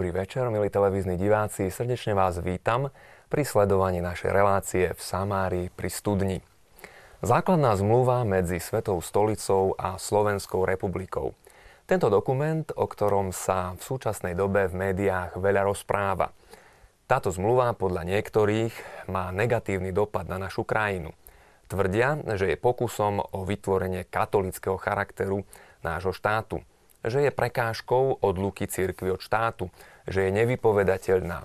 Dobrý večer, milí televízni diváci. Srdečne vás vítam pri sledovaní našej relácie v Samári pri Studni. Základná zmluva medzi Svetou stolicou a Slovenskou republikou. Tento dokument, o ktorom sa v súčasnej dobe v médiách veľa rozpráva. Táto zmluva podľa niektorých má negatívny dopad na našu krajinu. Tvrdia, že je pokusom o vytvorenie katolického charakteru nášho štátu – že je prekážkou odluky cirkvi od štátu, že je nevypovedateľná.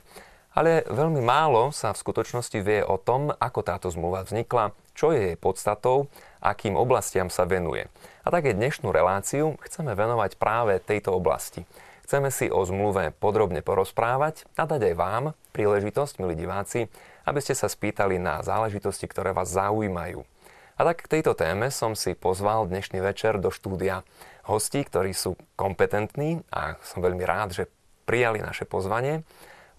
Ale veľmi málo sa v skutočnosti vie o tom, ako táto zmluva vznikla, čo je jej podstatou, akým oblastiam sa venuje. A tak aj dnešnú reláciu chceme venovať práve tejto oblasti. Chceme si o zmluve podrobne porozprávať a dať aj vám príležitosť, milí diváci, aby ste sa spýtali na záležitosti, ktoré vás zaujímajú. A tak k tejto téme som si pozval dnešný večer do štúdia hostí, ktorí sú kompetentní a som veľmi rád, že prijali naše pozvanie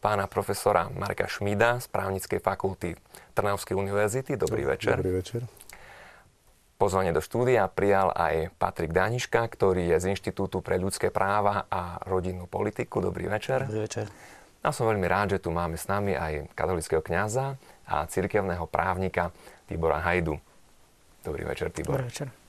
pána profesora Marka Šmída z právnickej fakulty Trnavskej univerzity. Dobrý večer. Dobrý večer. Pozvanie do štúdia prijal aj Patrik Daniška, ktorý je z Inštitútu pre ľudské práva a rodinnú politiku. Dobrý večer. Dobrý večer. Ja som veľmi rád, že tu máme s nami aj katolického kňaza a cirkevného právnika Tibora Hajdu. Dobrý večer, Tibor. Dobrý večer.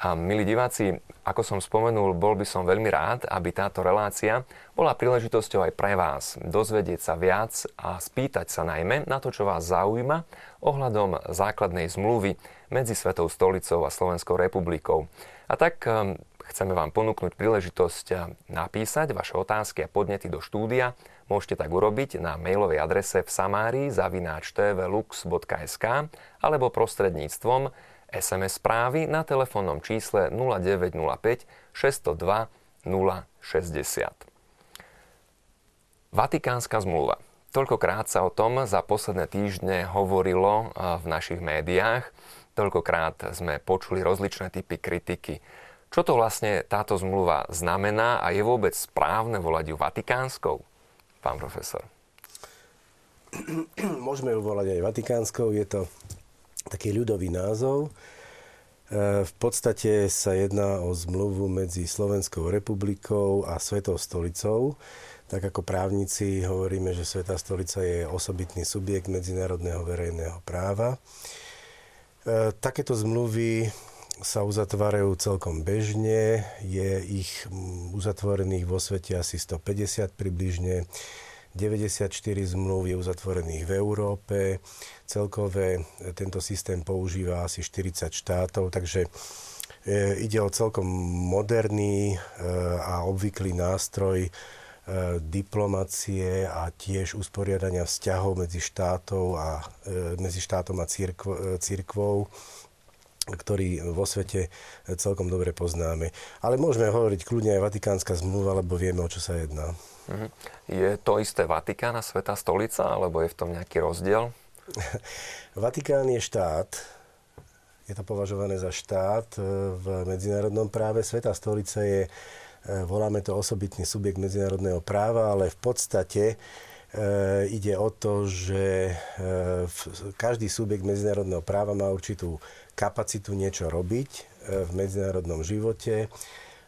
A milí diváci, ako som spomenul, bol by som veľmi rád, aby táto relácia bola príležitosťou aj pre vás dozvedieť sa viac a spýtať sa najmä na to, čo vás zaujíma ohľadom základnej zmluvy medzi Svetou stolicou a Slovenskou republikou. A tak um, chceme vám ponúknuť príležitosť um, napísať vaše otázky a podnety do štúdia. Môžete tak urobiť na mailovej adrese v samári zavináč tvlux.sk alebo prostredníctvom SMS správy na telefónnom čísle 0905 602 060. Vatikánska zmluva. Toľkokrát sa o tom za posledné týždne hovorilo v našich médiách, toľkokrát sme počuli rozličné typy kritiky. Čo to vlastne táto zmluva znamená a je vôbec správne volať ju Vatikánskou? Pán profesor. Môžeme ju volať aj Vatikánskou, je to taký ľudový názov. E, v podstate sa jedná o zmluvu medzi Slovenskou republikou a Svetou stolicou. Tak ako právnici hovoríme, že Svetá stolica je osobitný subjekt medzinárodného verejného práva. E, takéto zmluvy sa uzatvárajú celkom bežne. Je ich uzatvorených vo svete asi 150 približne. 94 zmluv je uzatvorených v Európe. Celkové e, tento systém používa asi 40 štátov, takže e, ide o celkom moderný e, a obvyklý nástroj diplomacie a tiež usporiadania vzťahov medzi, štátov a, medzi štátom a církv, církvou ktorý vo svete celkom dobre poznáme. Ale môžeme hovoriť kľudne aj Vatikánska zmluva, lebo vieme, o čo sa jedná. Mhm. Je to isté Vatikán a Sveta stolica, alebo je v tom nejaký rozdiel? Vatikán je štát, je to považované za štát e, v medzinárodnom práve. Sveta stolica je, e, voláme to osobitný subjekt medzinárodného práva, ale v podstate e, ide o to, že každý subjekt medzinárodného práva má určitú kapacitu niečo robiť v medzinárodnom živote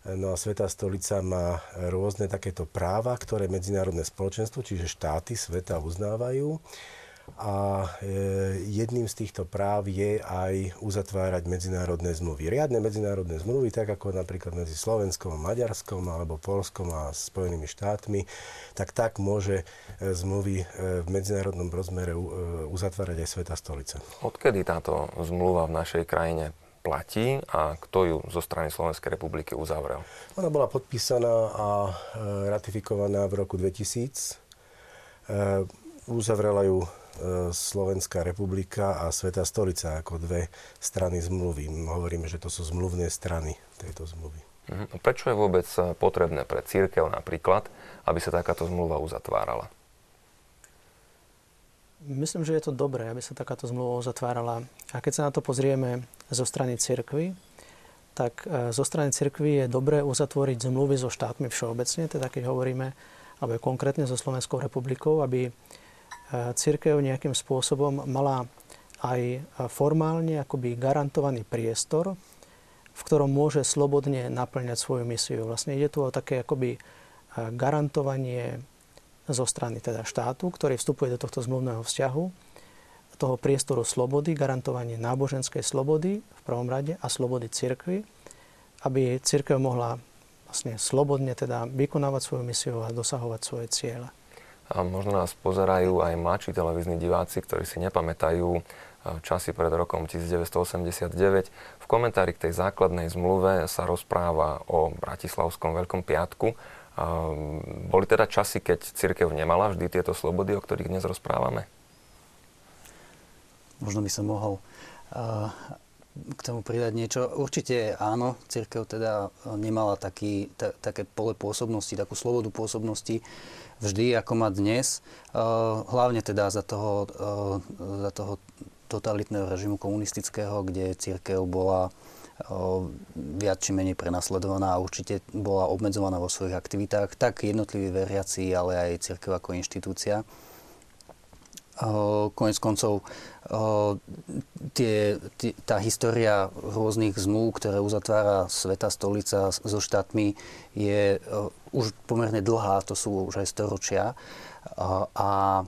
No a Svetá stolica má rôzne takéto práva, ktoré medzinárodné spoločenstvo, čiže štáty sveta uznávajú. A e, jedným z týchto práv je aj uzatvárať medzinárodné zmluvy. Riadne medzinárodné zmluvy, tak ako napríklad medzi Slovenskom Maďarskom alebo Polskom a Spojenými štátmi, tak tak môže e, zmluvy e, v medzinárodnom rozmere uzatvárať aj Sveta stolica. Odkedy táto zmluva v našej krajine platí a kto ju zo strany Slovenskej republiky uzavrel? Ona bola podpísaná a e, ratifikovaná v roku 2000. E, uzavrela ju e, Slovenská republika a Sveta stolica ako dve strany zmluvy. Hovoríme, že to sú zmluvné strany tejto zmluvy. Mhm. Prečo je vôbec potrebné pre církev napríklad, aby sa takáto zmluva uzatvárala? Myslím, že je to dobré, aby sa takáto zmluva uzatvárala. A keď sa na to pozrieme zo strany cirkvy, tak e, zo strany cirkvy je dobré uzatvoriť zmluvy so štátmi všeobecne, teda keď hovoríme, alebo konkrétne so Slovenskou republikou, aby e, cirkev nejakým spôsobom mala aj formálne akoby garantovaný priestor, v ktorom môže slobodne naplňať svoju misiu. Vlastne ide tu o také akoby garantovanie zo strany teda štátu, ktorý vstupuje do tohto zmluvného vzťahu, toho priestoru slobody, garantovanie náboženskej slobody v prvom rade a slobody cirkvy, aby cirkev mohla vlastne slobodne teda vykonávať svoju misiu a dosahovať svoje ciele. A možno nás pozerajú aj mladší televízni diváci, ktorí si nepamätajú časy pred rokom 1989. V komentári k tej základnej zmluve sa rozpráva o Bratislavskom Veľkom piatku, boli teda časy, keď církev nemala vždy tieto slobody, o ktorých dnes rozprávame? Možno by som mohol k tomu pridať niečo. Určite áno, církev teda nemala taký, ta, také pole pôsobnosti, takú slobodu pôsobnosti vždy, ako má dnes. Hlavne teda za toho, za toho totalitného režimu komunistického, kde církev bola viac či menej prenasledovaná a určite bola obmedzovaná vo svojich aktivitách, tak jednotliví veriaci, ale aj církev ako inštitúcia. Konec koncov, tie, tá história rôznych zmluv, ktoré uzatvára Sveta stolica so štátmi, je už pomerne dlhá, to sú už aj storočia. A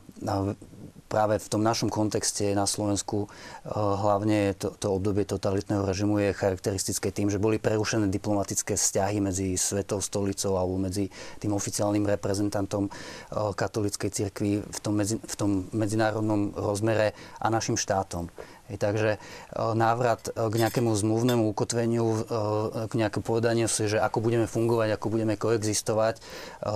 práve v tom našom kontexte na Slovensku eh, hlavne to, to obdobie totalitného režimu je charakteristické tým, že boli prerušené diplomatické vzťahy medzi Svetou stolicou alebo medzi tým oficiálnym reprezentantom eh, katolíckej cirkvi v tom, v tom medzinárodnom rozmere a našim štátom. Takže eh, návrat k nejakému zmluvnému ukotveniu, k nejakému povedaniu si, že ako budeme fungovať, ako budeme koexistovať,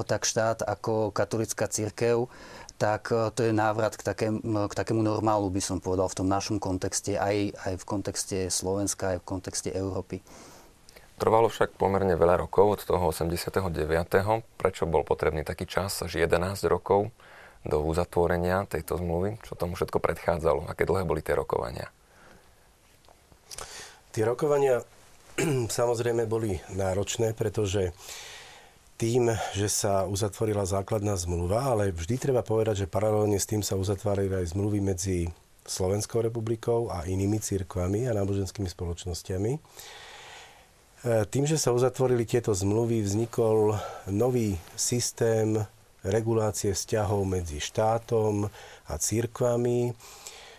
tak štát ako katolická církev tak e, to je návrat k, takém, k takému normálu, by som povedal, v tom našom kontexte, aj, aj v kontexte Slovenska, aj v kontexte Európy. Trvalo však pomerne veľa rokov od toho 89. Prečo bol potrebný taký čas, až 11 rokov do uzatvorenia tejto zmluvy? Čo tomu všetko predchádzalo? Aké dlhé boli tie rokovania? Tie rokovania samozrejme boli náročné, pretože tým, že sa uzatvorila základná zmluva, ale vždy treba povedať, že paralelne s tým sa uzatvárali aj zmluvy medzi Slovenskou republikou a inými církvami a náboženskými spoločnosťami. E, tým, že sa uzatvorili tieto zmluvy, vznikol nový systém regulácie vzťahov medzi štátom a církvami. E,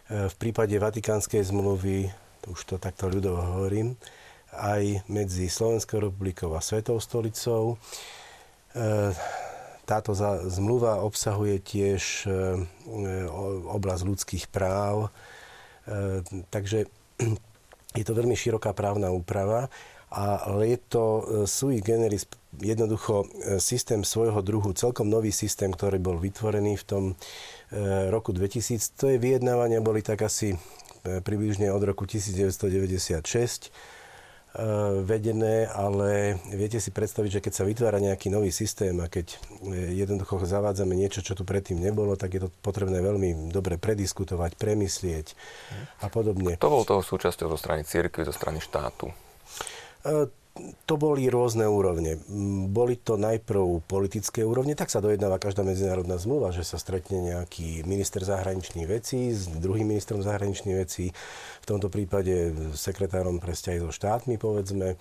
v prípade Vatikánskej zmluvy, už to takto ľudovo hovorím, aj medzi Slovenskou republikou a Svetou stolicou. E, táto zmluva obsahuje tiež e, oblasť ľudských práv, e, takže je to veľmi široká právna úprava, ale je to sui generis jednoducho systém svojho druhu, celkom nový systém, ktorý bol vytvorený v tom roku 2000. To je vyjednávania boli tak asi približne od roku 1996 E, vedené, ale viete si predstaviť, že keď sa vytvára nejaký nový systém a keď e, jednoducho zavádzame niečo, čo tu predtým nebolo, tak je to potrebné veľmi dobre prediskutovať, premyslieť a podobne. To bol toho súčasťou zo strany cirkvi, zo strany štátu? To boli rôzne úrovne. Boli to najprv politické úrovne, tak sa dojednáva každá medzinárodná zmluva, že sa stretne nejaký minister zahraničných vecí s druhým ministrom zahraničných vecí, v tomto prípade sekretárom pre vzťahy so štátmi, povedzme,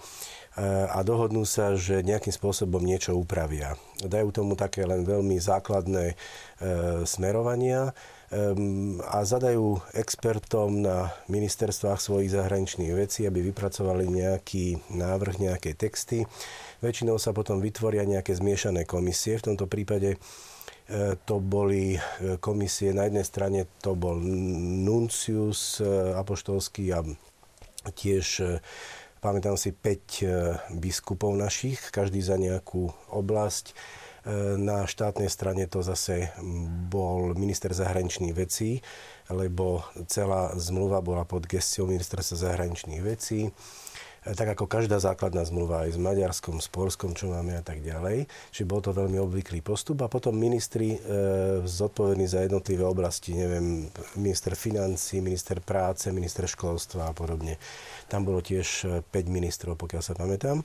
a dohodnú sa, že nejakým spôsobom niečo upravia. Dajú tomu také len veľmi základné e, smerovania a zadajú expertom na ministerstvách svojich zahraničných vecí, aby vypracovali nejaký návrh, nejaké texty. Väčšinou sa potom vytvoria nejaké zmiešané komisie. V tomto prípade e, to boli e, komisie, na jednej strane to bol nuncius e, apoštolský a tiež pamätám si 5 biskupov našich, každý za nejakú oblasť na štátnej strane to zase bol minister zahraničných vecí, lebo celá zmluva bola pod gestiou ministerstva zahraničných vecí tak ako každá základná zmluva aj s Maďarskom, s Polskom, čo máme a tak ďalej. Čiže bol to veľmi obvyklý postup a potom ministri e, zodpovední za jednotlivé oblasti, neviem, minister financí, minister práce, minister školstva a podobne. Tam bolo tiež 5 ministrov, pokiaľ sa pamätám.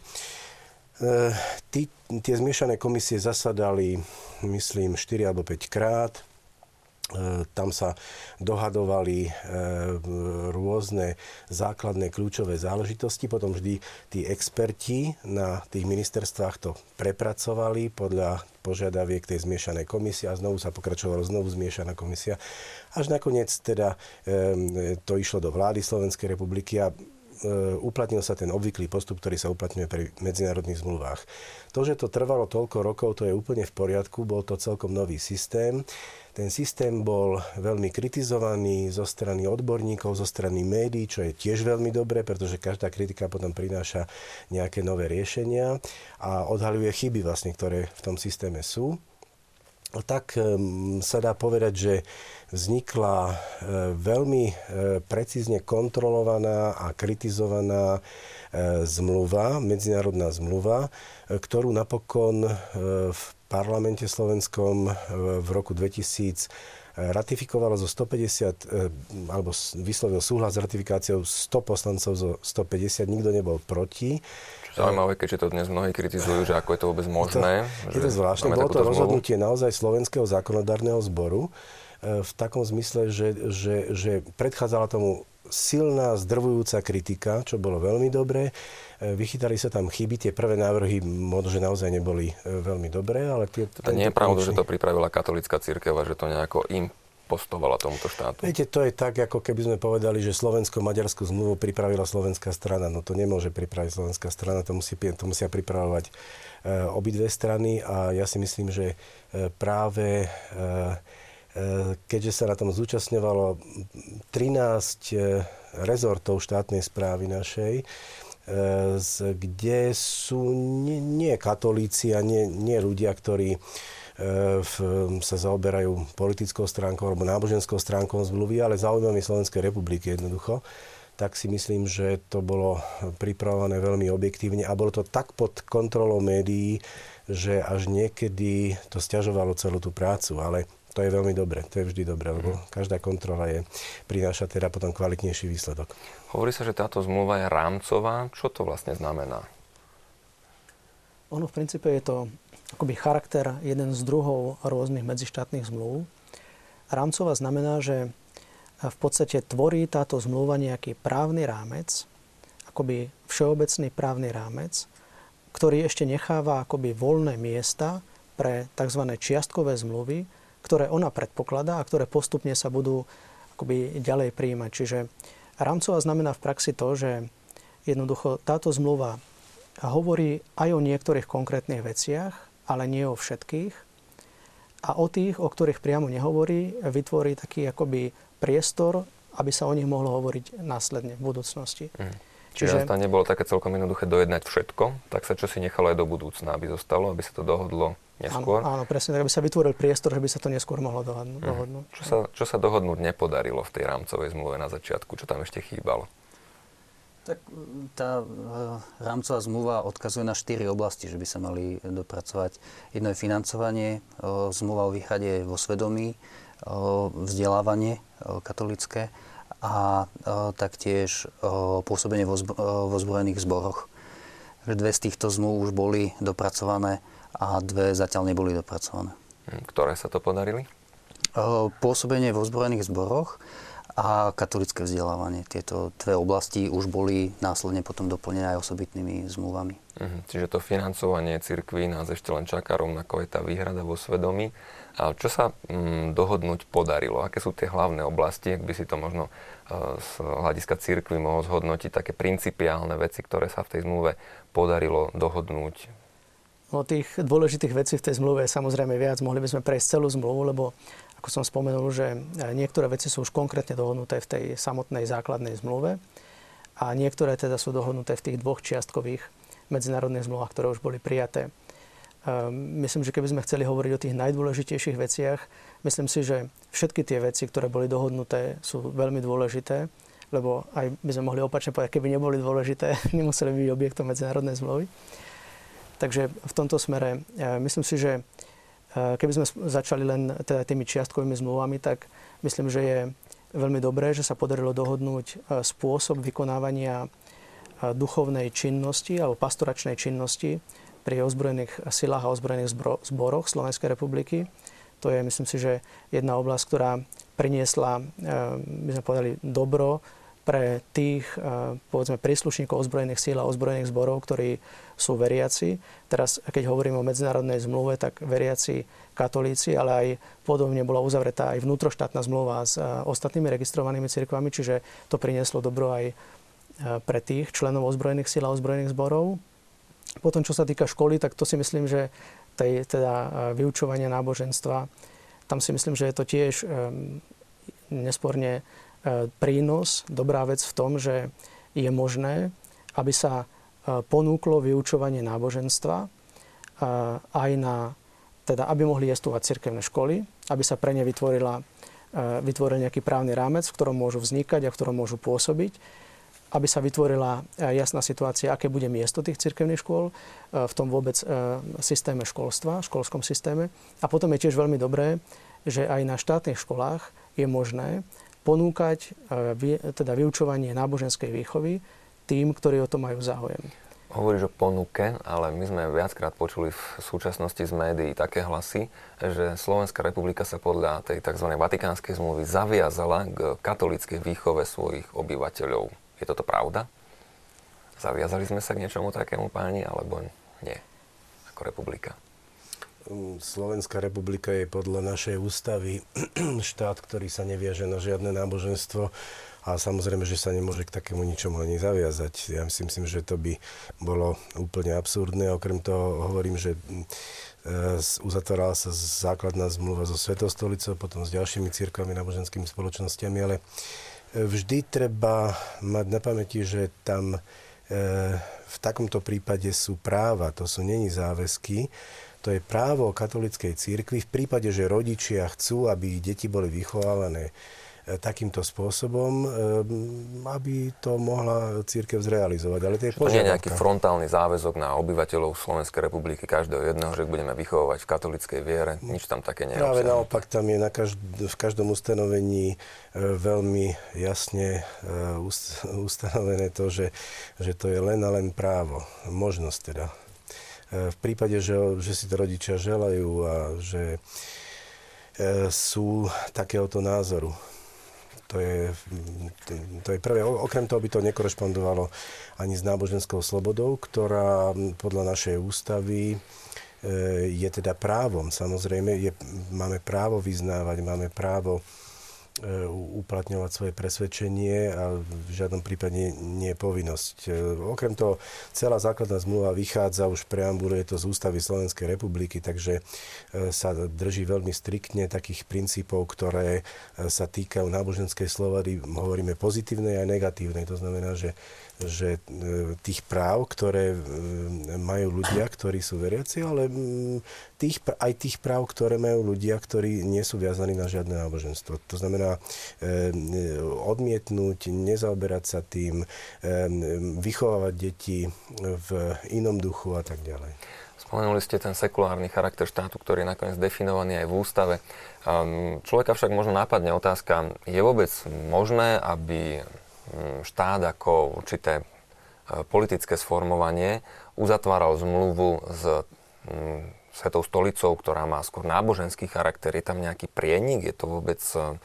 E, tí, tie zmiešané komisie zasadali, myslím, 4 alebo 5 krát. tam sa dohadovali rôzne základné kľúčové záležitosti. Potom vždy tí experti na tých ministerstvách to prepracovali podľa požiadaviek tej zmiešanej komisie a znovu sa pokračovalo znovu zmiešaná komisia. Až nakoniec teda to išlo do vlády Slovenskej republiky a E, uplatnil sa ten obvyklý postup, ktorý sa uplatňuje pri medzinárodných zmluvách. To, že to trvalo toľko rokov, to je úplne v poriadku, bol to celkom nový systém. Ten systém bol veľmi kritizovaný zo strany odborníkov, zo strany médií, čo je tiež veľmi dobré, pretože každá kritika potom prináša nejaké nové riešenia a odhaľuje chyby, vlastne, ktoré v tom systéme sú. Tak sa dá povedať, že vznikla e, veľmi e, precízne kontrolovaná a kritizovaná e, zmluva, medzinárodná zmluva, ktorú napokon v parlamente slovenskom v roku 2000 ratifikovalo zo 150, alebo vyslovil súhlas s ratifikáciou 100 poslancov zo 150, nikto nebol proti. Zaujímavé, keďže to dnes mnohí kritizujú, že ako je to vôbec možné. Je to, je to zvláštne, bolo to rozhodnutie naozaj slovenského zákonodárneho zboru, v takom zmysle, že, že, že predchádzala tomu silná, zdrvujúca kritika, čo bolo veľmi dobré. E, vychytali sa tam chyby, tie prvé návrhy možno, že naozaj neboli e, veľmi dobré, ale tie... To nie je pravda, že to pripravila katolická církev a že to nejako im postovala tomuto štátu. Viete, to je tak, ako keby sme povedali, že Slovensko-Maďarskú zmluvu pripravila slovenská strana. No to nemôže pripraviť slovenská strana, to, musí, to musia pripravovať e, obidve strany a ja si myslím, že e, práve e, keďže sa na tom zúčastňovalo 13 eh, rezortov štátnej správy našej, kde sú nie, nie katolíci a nie, nie ľudia, ktorí v, sa zaoberajú politickou stránkou alebo náboženskou stránkou zmluvy, ale záujmami Slovenskej republiky jednoducho, tak si myslím, že to bolo pripravované veľmi objektívne a bolo to tak pod kontrolou médií, že až niekedy to stiažovalo celú tú prácu. Ale to je veľmi dobre, to je vždy dobré, lebo mhm. každá kontrola je, prináša teda potom kvalitnejší výsledok. Hovorí sa, že táto zmluva je rámcová. Čo to vlastne znamená? Ono v princípe je to akoby charakter jeden z druhov rôznych medzištátnych zmluv. Rámcová znamená, že v podstate tvorí táto zmluva nejaký právny rámec, akoby všeobecný právny rámec, ktorý ešte necháva akoby voľné miesta pre tzv. čiastkové zmluvy, ktoré ona predpokladá a ktoré postupne sa budú akoby ďalej prijímať. Čiže rámcová znamená v praxi to, že jednoducho táto zmluva hovorí aj o niektorých konkrétnych veciach, ale nie o všetkých. A o tých, o ktorých priamo nehovorí, vytvorí taký akoby priestor, aby sa o nich mohlo hovoriť následne v budúcnosti. Mm. Čiže, Čiže tam nebolo také celkom jednoduché dojednať všetko, tak sa čo si nechalo aj do budúcna, aby zostalo, aby sa to dohodlo neskôr. Áno, áno presne, tak aby sa vytvoril priestor, že by sa to neskôr mohlo dohodnúť. Mm. dohodnúť. Čo, sa, čo sa dohodnúť nepodarilo v tej rámcovej zmluve na začiatku? Čo tam ešte chýbalo? Tak tá e, rámcová zmluva odkazuje na štyri oblasti, že by sa mali dopracovať. Jedno je financovanie, e, zmluva o výhrade vo svedomí, e, vzdelávanie katolické a taktiež pôsobenie vo, vo zbrojených zboroch. Dve z týchto zmluv už boli dopracované a dve zatiaľ neboli dopracované. Hm, ktoré sa to podarili? Pôsobenie vo zbrojených zboroch a katolické vzdelávanie. Tieto dve oblasti už boli následne potom doplnené aj osobitnými zmluvami. Mhm, čiže to financovanie cirkví nás ešte len čaká, rovnako je tá výhrada vo svedomí. A čo sa mm, dohodnúť podarilo? Aké sú tie hlavné oblasti, ak by si to možno uh, z hľadiska cirkvi mohol zhodnotiť, také principiálne veci, ktoré sa v tej zmluve podarilo dohodnúť No tých dôležitých vecí v tej zmluve je samozrejme viac. Mohli by sme prejsť celú zmluvu, lebo ako som spomenul, že niektoré veci sú už konkrétne dohodnuté v tej samotnej základnej zmluve a niektoré teda sú dohodnuté v tých dvoch čiastkových medzinárodných zmluvách, ktoré už boli prijaté. Ehm, myslím, že keby sme chceli hovoriť o tých najdôležitejších veciach, myslím si, že všetky tie veci, ktoré boli dohodnuté, sú veľmi dôležité, lebo aj by sme mohli opačne povedať, keby neboli dôležité, nemuseli byť objektom medzinárodnej zmluvy. Takže v tomto smere e, myslím si, že e, keby sme začali len teda tými čiastkovými zmluvami, tak myslím, že je veľmi dobré, že sa podarilo dohodnúť e, spôsob vykonávania duchovnej činnosti alebo pastoračnej činnosti pri ozbrojených silách a ozbrojených zboroch Slovenskej republiky. To je, myslím si, že jedna oblasť, ktorá priniesla, by sme povedali, dobro pre tých, povedzme, príslušníkov ozbrojených síl a ozbrojených zborov, ktorí sú veriaci. Teraz, keď hovorím o medzinárodnej zmluve, tak veriaci katolíci, ale aj podobne bola uzavretá aj vnútroštátna zmluva s ostatnými registrovanými cirkvami, čiže to prinieslo dobro aj pre tých členov ozbrojených síl a ozbrojených zborov. Potom, čo sa týka školy, tak to si myslím, že tej, teda vyučovania náboženstva, tam si myslím, že je to tiež nesporne prínos, dobrá vec v tom, že je možné, aby sa e, ponúklo vyučovanie náboženstva e, aj na, teda aby mohli jestovať cirkevné školy, aby sa pre ne vytvorila, vytvoril nejaký právny rámec, v ktorom môžu vznikať a v ktorom môžu pôsobiť, aby sa vytvorila jasná situácia, aké bude miesto tých cirkevných škôl v tom vôbec systéme školstva, školskom systéme. A potom je tiež veľmi dobré, že aj na štátnych školách je možné, ponúkať e, teda vyučovanie náboženskej výchovy tým, ktorí o to majú záujem. Hovoríš o ponuke, ale my sme viackrát počuli v súčasnosti z médií také hlasy, že Slovenská republika sa podľa tej tzv. Vatikánskej zmluvy zaviazala k katolíckej výchove svojich obyvateľov. Je toto pravda? Zaviazali sme sa k niečomu takému páni, alebo nie? Ako republika. Slovenská republika je podľa našej ústavy štát, ktorý sa neviaže na žiadne náboženstvo a samozrejme, že sa nemôže k takému ničomu ani zaviazať. Ja si myslím, že to by bolo úplne absurdné. Okrem toho hovorím, že e, uzatvárala sa základná zmluva so Svetostolicou, potom s ďalšími církvami, náboženskými spoločnosťami, ale e, vždy treba mať na pamäti, že tam e, v takomto prípade sú práva, to sú není záväzky, to je právo katolíckej církvy v prípade, že rodičia chcú, aby deti boli vychovávané e, takýmto spôsobom, e, aby to mohla církev zrealizovať. Ale to je to nie je nejaký frontálny záväzok na obyvateľov Slovenskej republiky, každého jedného, že budeme vychovávať v katolíckej viere. Nič tam také nie je. Práve naopak, tam je na každ- v každom ustanovení e, veľmi jasne ustanovené to, že, že to je len a len právo, možnosť teda v prípade, že, že si to rodičia želajú a že e, sú takéhoto názoru. To je, to je prvé. Okrem toho by to nekorešpondovalo ani s náboženskou slobodou, ktorá podľa našej ústavy e, je teda právom. Samozrejme, je, máme právo vyznávať, máme právo E, uplatňovať svoje presvedčenie a v žiadnom prípade nie, je povinnosť. E, okrem toho, celá základná zmluva vychádza už preambule, je to z ústavy Slovenskej republiky, takže e, sa drží veľmi striktne takých princípov, ktoré sa týkajú náboženskej slobody, hovoríme pozitívnej a negatívnej. To znamená, že že e, tých práv, ktoré e, majú ľudia, ktorí sú veriaci, ale tých, aj tých práv, ktoré majú ľudia, ktorí nie sú viazaní na žiadne náboženstvo. To znamená e, odmietnúť, nezaoberať sa tým, vychovávať deti v inom duchu a tak ďalej. Spomenuli ste ten sekulárny charakter štátu, ktorý je nakoniec definovaný aj v ústave. Človeka však možno nápadne otázka, je vôbec možné, aby Mm, štát ako určité e, politické sformovanie uzatváral zmluvu s mm, Svetou stolicou, ktorá má skôr náboženský charakter. Je tam nejaký prienik? Je to vôbec... E,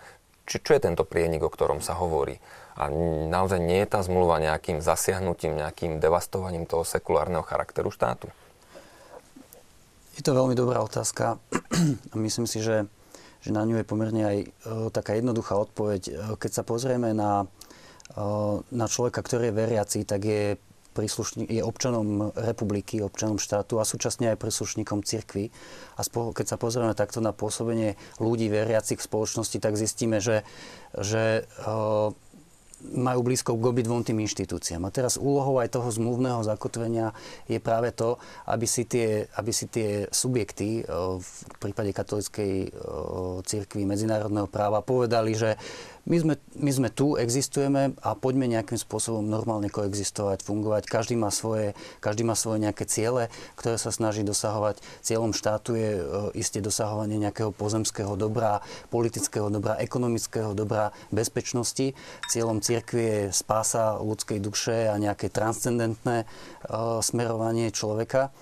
či, čo je tento prienik, o ktorom sa hovorí? A naozaj nie je tá zmluva nejakým zasiahnutím, nejakým devastovaním toho sekulárneho charakteru štátu? Je to veľmi dobrá otázka. Myslím si, že, že na ňu je pomerne aj e, taká jednoduchá odpoveď. Keď sa pozrieme na na človeka, ktorý je veriaci, tak je je občanom republiky, občanom štátu a súčasne aj príslušníkom cirkvy. A keď sa pozrieme takto na pôsobenie ľudí veriacich v spoločnosti, tak zistíme, že, že majú blízko k obidvom tým inštitúciám. A teraz úlohou aj toho zmluvného zakotvenia je práve to, aby si tie, aby si tie subjekty v prípade katolíckej cirkvi medzinárodného práva povedali, že my sme, my sme tu, existujeme a poďme nejakým spôsobom normálne koexistovať, fungovať. Každý má svoje, každý má svoje nejaké ciele, ktoré sa snaží dosahovať. Cieľom štátu je e, isté dosahovanie nejakého pozemského dobra, politického dobra, ekonomického dobra, bezpečnosti. Cieľom cirkvi je spása ľudskej duše a nejaké transcendentné e, smerovanie človeka.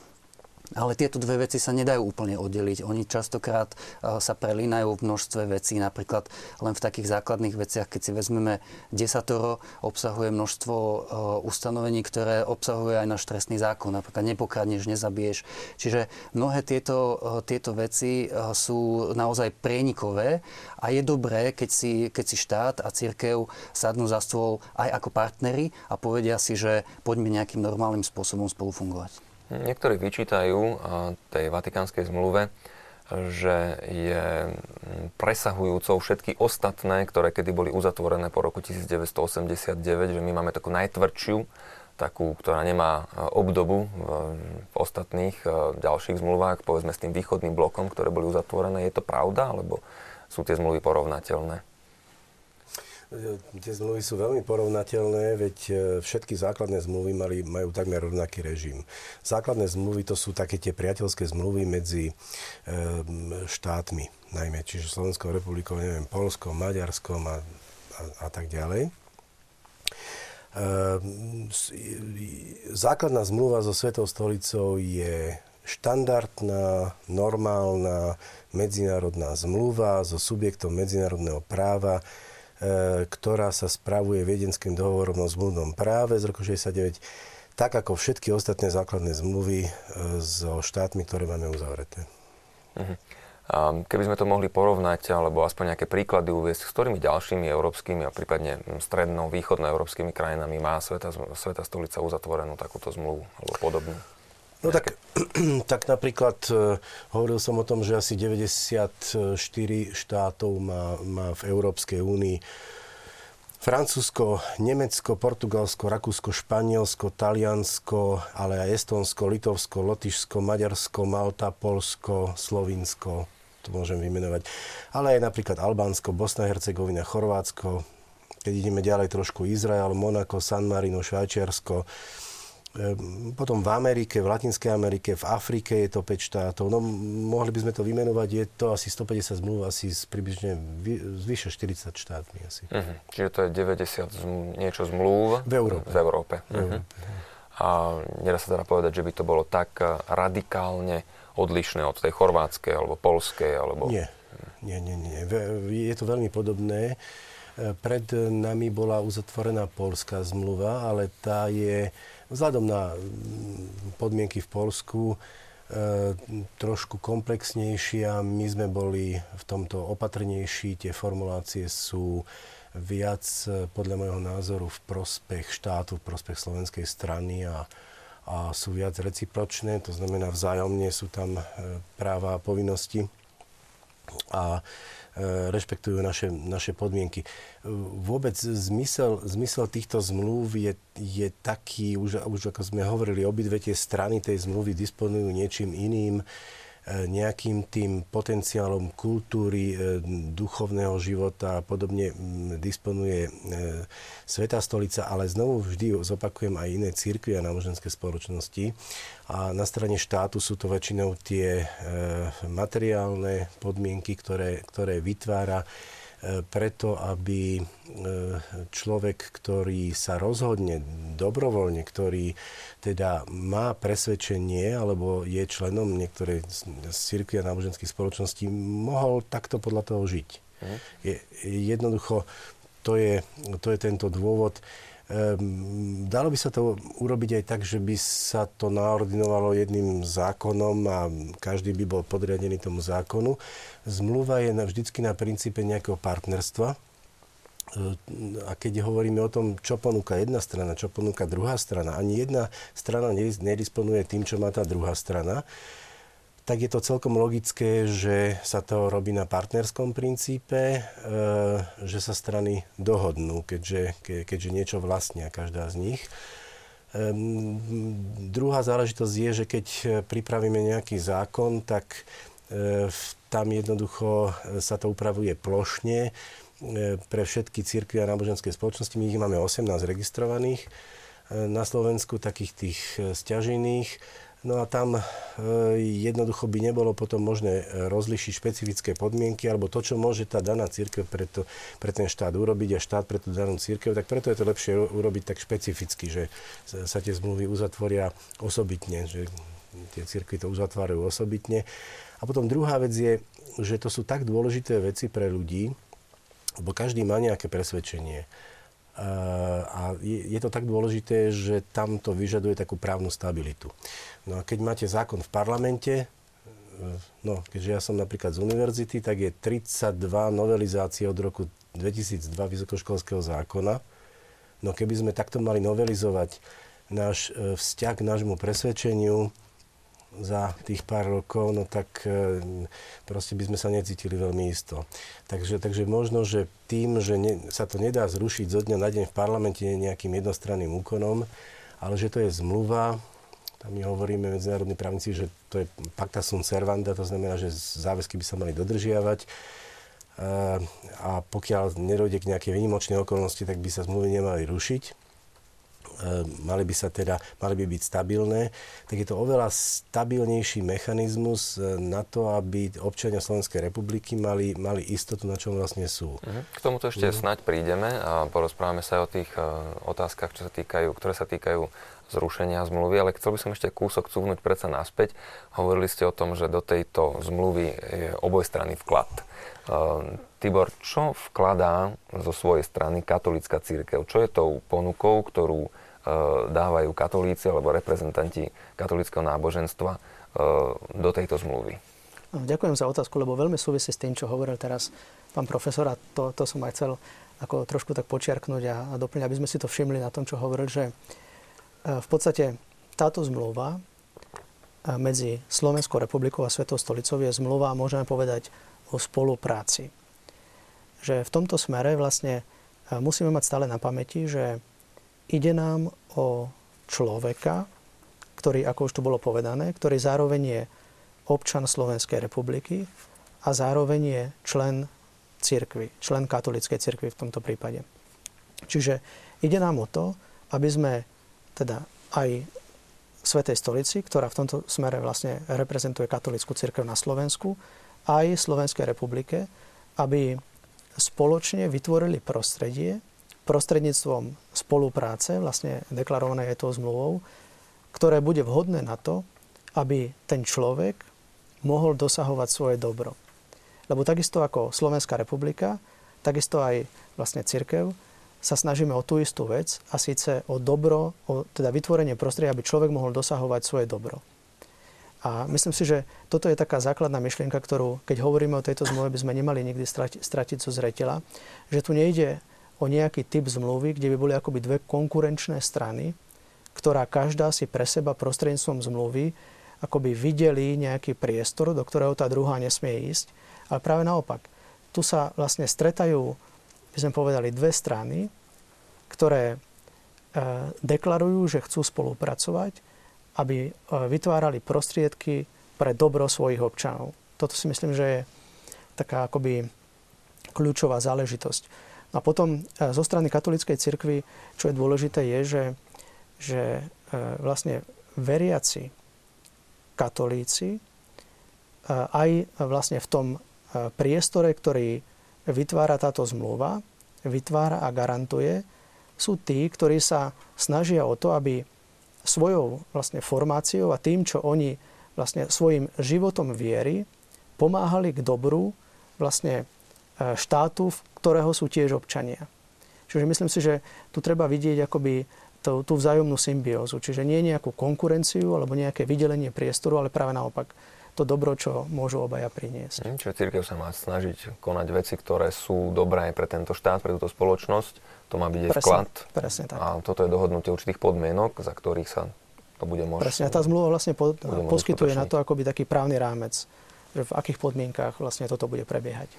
Ale tieto dve veci sa nedajú úplne oddeliť. Oni častokrát uh, sa prelínajú v množstve vecí. Napríklad len v takých základných veciach, keď si vezmeme desatoro, obsahuje množstvo uh, ustanovení, ktoré obsahuje aj náš trestný zákon. Napríklad nepokradneš, nezabiješ. Čiže mnohé tieto, uh, tieto veci sú naozaj prienikové a je dobré, keď si, keď si štát a církev sadnú za stôl aj ako partnery a povedia si, že poďme nejakým normálnym spôsobom spolu fungovať. Niektorí vyčítajú tej Vatikánskej zmluve, že je presahujúcou všetky ostatné, ktoré kedy boli uzatvorené po roku 1989, že my máme takú najtvrdšiu, takú, ktorá nemá obdobu v ostatných ďalších zmluvách, povedzme s tým východným blokom, ktoré boli uzatvorené. Je to pravda, alebo sú tie zmluvy porovnateľné? Tie zmluvy sú veľmi porovnateľné, veď e, všetky základné zmluvy mali, majú takmer rovnaký režim. Základné zmluvy to sú také tie priateľské zmluvy medzi e, štátmi, najmä, čiže Slovenskou republikou, neviem, Polskom, Maďarskom a, a, a tak ďalej. E, základná zmluva so Svetou stolicou je štandardná, normálna medzinárodná zmluva so subjektom medzinárodného práva, ktorá sa spravuje viedenským dohovorom o zmluvnom práve z roku 69, tak ako všetky ostatné základné zmluvy e, so štátmi, ktoré máme uzavreté. Uh-huh. A keby sme to mohli porovnať, alebo aspoň nejaké príklady uviesť, s ktorými ďalšími európskymi a prípadne strednou, východnoeurópskymi krajinami má Sveta, Sveta stolica uzatvorenú takúto zmluvu alebo podobnú? No tak, tak napríklad uh, hovoril som o tom, že asi 94 štátov má, má v Európskej únii Francúzsko, Nemecko, Portugalsko, Rakúsko, Španielsko, Taliansko, ale aj Estonsko, Litovsko, Lotyšsko, Maďarsko, Malta, Polsko, Slovinsko, to môžem vymenovať. Ale aj napríklad Albánsko, Bosna, Hercegovina, Chorvátsko, keď ideme ďalej trošku Izrael, Monako, San Marino, Švajčiarsko, potom v Amerike, v Latinskej Amerike, v Afrike je to 5 štátov. No mohli by sme to vymenovať, je to asi 150 zmluv, asi z približne z vyše 40 štátmi asi. Uh-huh. Čiže to je 90 zmluv, niečo zmluv v Európe. V Európe. V Európe. Uh-huh. A nedá sa teda povedať, že by to bolo tak eh, radikálne odlišné od tej chorvátskej alebo polskej? Alebo... Nie. nie, nie, nie. Je to veľmi podobné. Eh, pred nami bola uzatvorená polská zmluva, ale tá je vzhľadom na mm, podmienky v Polsku e, trošku komplexnejšia. My sme boli v tomto opatrnejší. Tie formulácie sú viac e, podľa môjho názoru v prospech štátu, v prospech slovenskej strany a, a sú viac recipročné, to znamená vzájomne sú tam e, práva a povinnosti. A rešpektujú naše, naše podmienky. E, vôbec zmysel, zmysel týchto zmluv je, je taký, už, už ako sme hovorili, obidve tie strany tej zmluvy disponujú niečím iným nejakým tým potenciálom kultúry, e, duchovného života a podobne disponuje e, Svetá stolica, ale znovu vždy zopakujem aj iné církvy a náboženské spoločnosti. A na strane štátu sú to väčšinou tie e, materiálne podmienky, ktoré, ktoré vytvára preto, aby človek, ktorý sa rozhodne dobrovoľne, ktorý teda má presvedčenie alebo je členom niektorej z cirkvi a náboženských spoločností, mohol takto podľa toho žiť. Mhm. Je, jednoducho, to je, to je tento dôvod. Um, dalo by sa to urobiť aj tak, že by sa to naordinovalo jedným zákonom a každý by bol podriadený tomu zákonu. Zmluva je vždycky na princípe nejakého partnerstva, a keď hovoríme o tom, čo ponúka jedna strana, čo ponúka druhá strana, ani jedna strana nedisponuje tým, čo má tá druhá strana, tak je to celkom logické, že sa to robí na partnerskom princípe, e, že sa strany dohodnú, keďže, keďže niečo vlastnia každá z nich. Ehm, druhá záležitosť je, že keď pripravíme nejaký zákon, tak e, tam jednoducho sa to upravuje plošne E, pre všetky církvy a náboženské spoločnosti. My ich máme 18 registrovaných e, na Slovensku, takých tých e, stiažených. No a tam jednoducho by nebolo potom možné rozlišiť špecifické podmienky alebo to, čo môže tá daná církev pre, to, pre ten štát urobiť a štát pre tú danú církev, tak preto je to lepšie urobiť tak špecificky, že sa tie zmluvy uzatvoria osobitne, že tie cirkvy to uzatvárajú osobitne. A potom druhá vec je, že to sú tak dôležité veci pre ľudí, lebo každý má nejaké presvedčenie. A je, je to tak dôležité, že tam to vyžaduje takú právnu stabilitu. No a keď máte zákon v parlamente, e, no, keďže ja som napríklad z univerzity, tak je 32 novelizácií od roku 2002 vysokoškolského zákona. No keby sme takto mali novelizovať náš e, vzťah k nášmu presvedčeniu, za tých pár rokov, no tak e, proste by sme sa necítili veľmi isto. Takže, takže možno, že tým, že ne, sa to nedá zrušiť zo dňa na deň v parlamente nejakým jednostranným úkonom, ale že to je zmluva, tam my hovoríme medzinárodní právnici, že to je pacta sunt servanda, to znamená, že záväzky by sa mali dodržiavať e, a pokiaľ nerojde k nejakej výnimočnej okolnosti, tak by sa zmluvy nemali rušiť. E, mali by sa teda, mali by byť stabilné, tak je to oveľa stabilnejší mechanizmus e, na to, aby občania Slovenskej republiky mali, mali istotu, na čom vlastne sú. Uh-huh. K tomuto ešte uh-huh. snaď prídeme a porozprávame sa aj o tých uh, otázkach, čo sa týkajú, ktoré sa týkajú zrušenia zmluvy, ale chcel by som ešte kúsok cúvnuť predsa naspäť. Hovorili ste o tom, že do tejto zmluvy je obojstranný vklad. Uh, Tibor, čo vkladá zo svojej strany katolická církev? Čo je tou ponukou, ktorú E, dávajú katolíci alebo reprezentanti katolického náboženstva e, do tejto zmluvy. No, ďakujem za otázku, lebo veľmi súvisí s tým, čo hovoril teraz pán profesor a to, to som aj chcel ako trošku tak počiarknúť a, a doplniť, aby sme si to všimli na tom, čo hovoril, že e, v podstate táto zmluva medzi Slovenskou republikou a Svetou stolicou je zmluva, môžeme povedať, o spolupráci. Že v tomto smere vlastne musíme mať stále na pamäti, že ide nám o človeka, ktorý, ako už tu bolo povedané, ktorý zároveň je občan Slovenskej republiky a zároveň je člen cirkvy, člen katolíckej cirkvy v tomto prípade. Čiže ide nám o to, aby sme teda aj Svetej stolici, ktorá v tomto smere vlastne reprezentuje katolickú cirkev na Slovensku, aj Slovenskej republike, aby spoločne vytvorili prostredie, prostredníctvom spolupráce, vlastne deklarované je to zmluvou, ktoré bude vhodné na to, aby ten človek mohol dosahovať svoje dobro. Lebo takisto ako Slovenská republika, takisto aj vlastne cirkev, sa snažíme o tú istú vec a síce o dobro, o teda vytvorenie prostredia, aby človek mohol dosahovať svoje dobro. A myslím si, že toto je taká základná myšlienka, ktorú, keď hovoríme o tejto zmluve, by sme nemali nikdy stratiť, zo zreteľa, že tu nejde o nejaký typ zmluvy, kde by boli akoby dve konkurenčné strany, ktorá každá si pre seba prostredníctvom zmluvy akoby videli nejaký priestor, do ktorého tá druhá nesmie ísť. Ale práve naopak, tu sa vlastne stretajú, by sme povedali, dve strany, ktoré e, deklarujú, že chcú spolupracovať, aby e, vytvárali prostriedky pre dobro svojich občanov. Toto si myslím, že je taká akoby kľúčová záležitosť. A potom e, zo strany katolíckej cirkvi, čo je dôležité, je, že, že e, vlastne veriaci katolíci e, aj vlastne v tom priestore, ktorý vytvára táto zmluva, vytvára a garantuje, sú tí, ktorí sa snažia o to, aby svojou vlastne formáciou a tým, čo oni vlastne svojim životom viery pomáhali k dobru vlastne štátu, ktorého sú tiež občania. Čiže myslím si, že tu treba vidieť akoby tú, tú vzájomnú symbiózu. Čiže nie nejakú konkurenciu alebo nejaké vydelenie priestoru, ale práve naopak to dobro, čo môžu obaja priniesť. Čiže církev sa má snažiť konať veci, ktoré sú dobré aj pre tento štát, pre túto spoločnosť. To má byť aj vklad. Presne tak. A toto je dohodnutie určitých podmienok, za ktorých sa to bude môcť... Presne. A tá zmluva vlastne po, poskytuje na to akoby taký právny rámec, že v akých podmienkách vlastne toto bude prebiehať.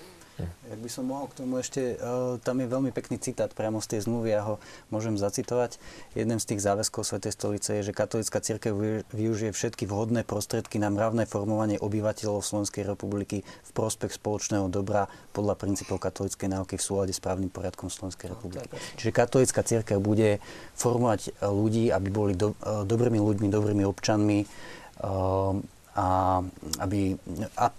Ak by som mohol k tomu ešte, uh, tam je veľmi pekný citát priamo z tej zmluvy, ja ho môžem zacitovať. Jeden z tých záväzkov Svetej stolice je, že katolická církev využije všetky vhodné prostriedky na mravné formovanie obyvateľov Slovenskej republiky v prospech spoločného dobra podľa princípov katolíckej náuky v súlade s právnym poriadkom Slovenskej republiky. No, Čiže katolická církev bude formovať ľudí, aby boli do, uh, dobrými ľuďmi, dobrými občanmi, uh, a, aby, a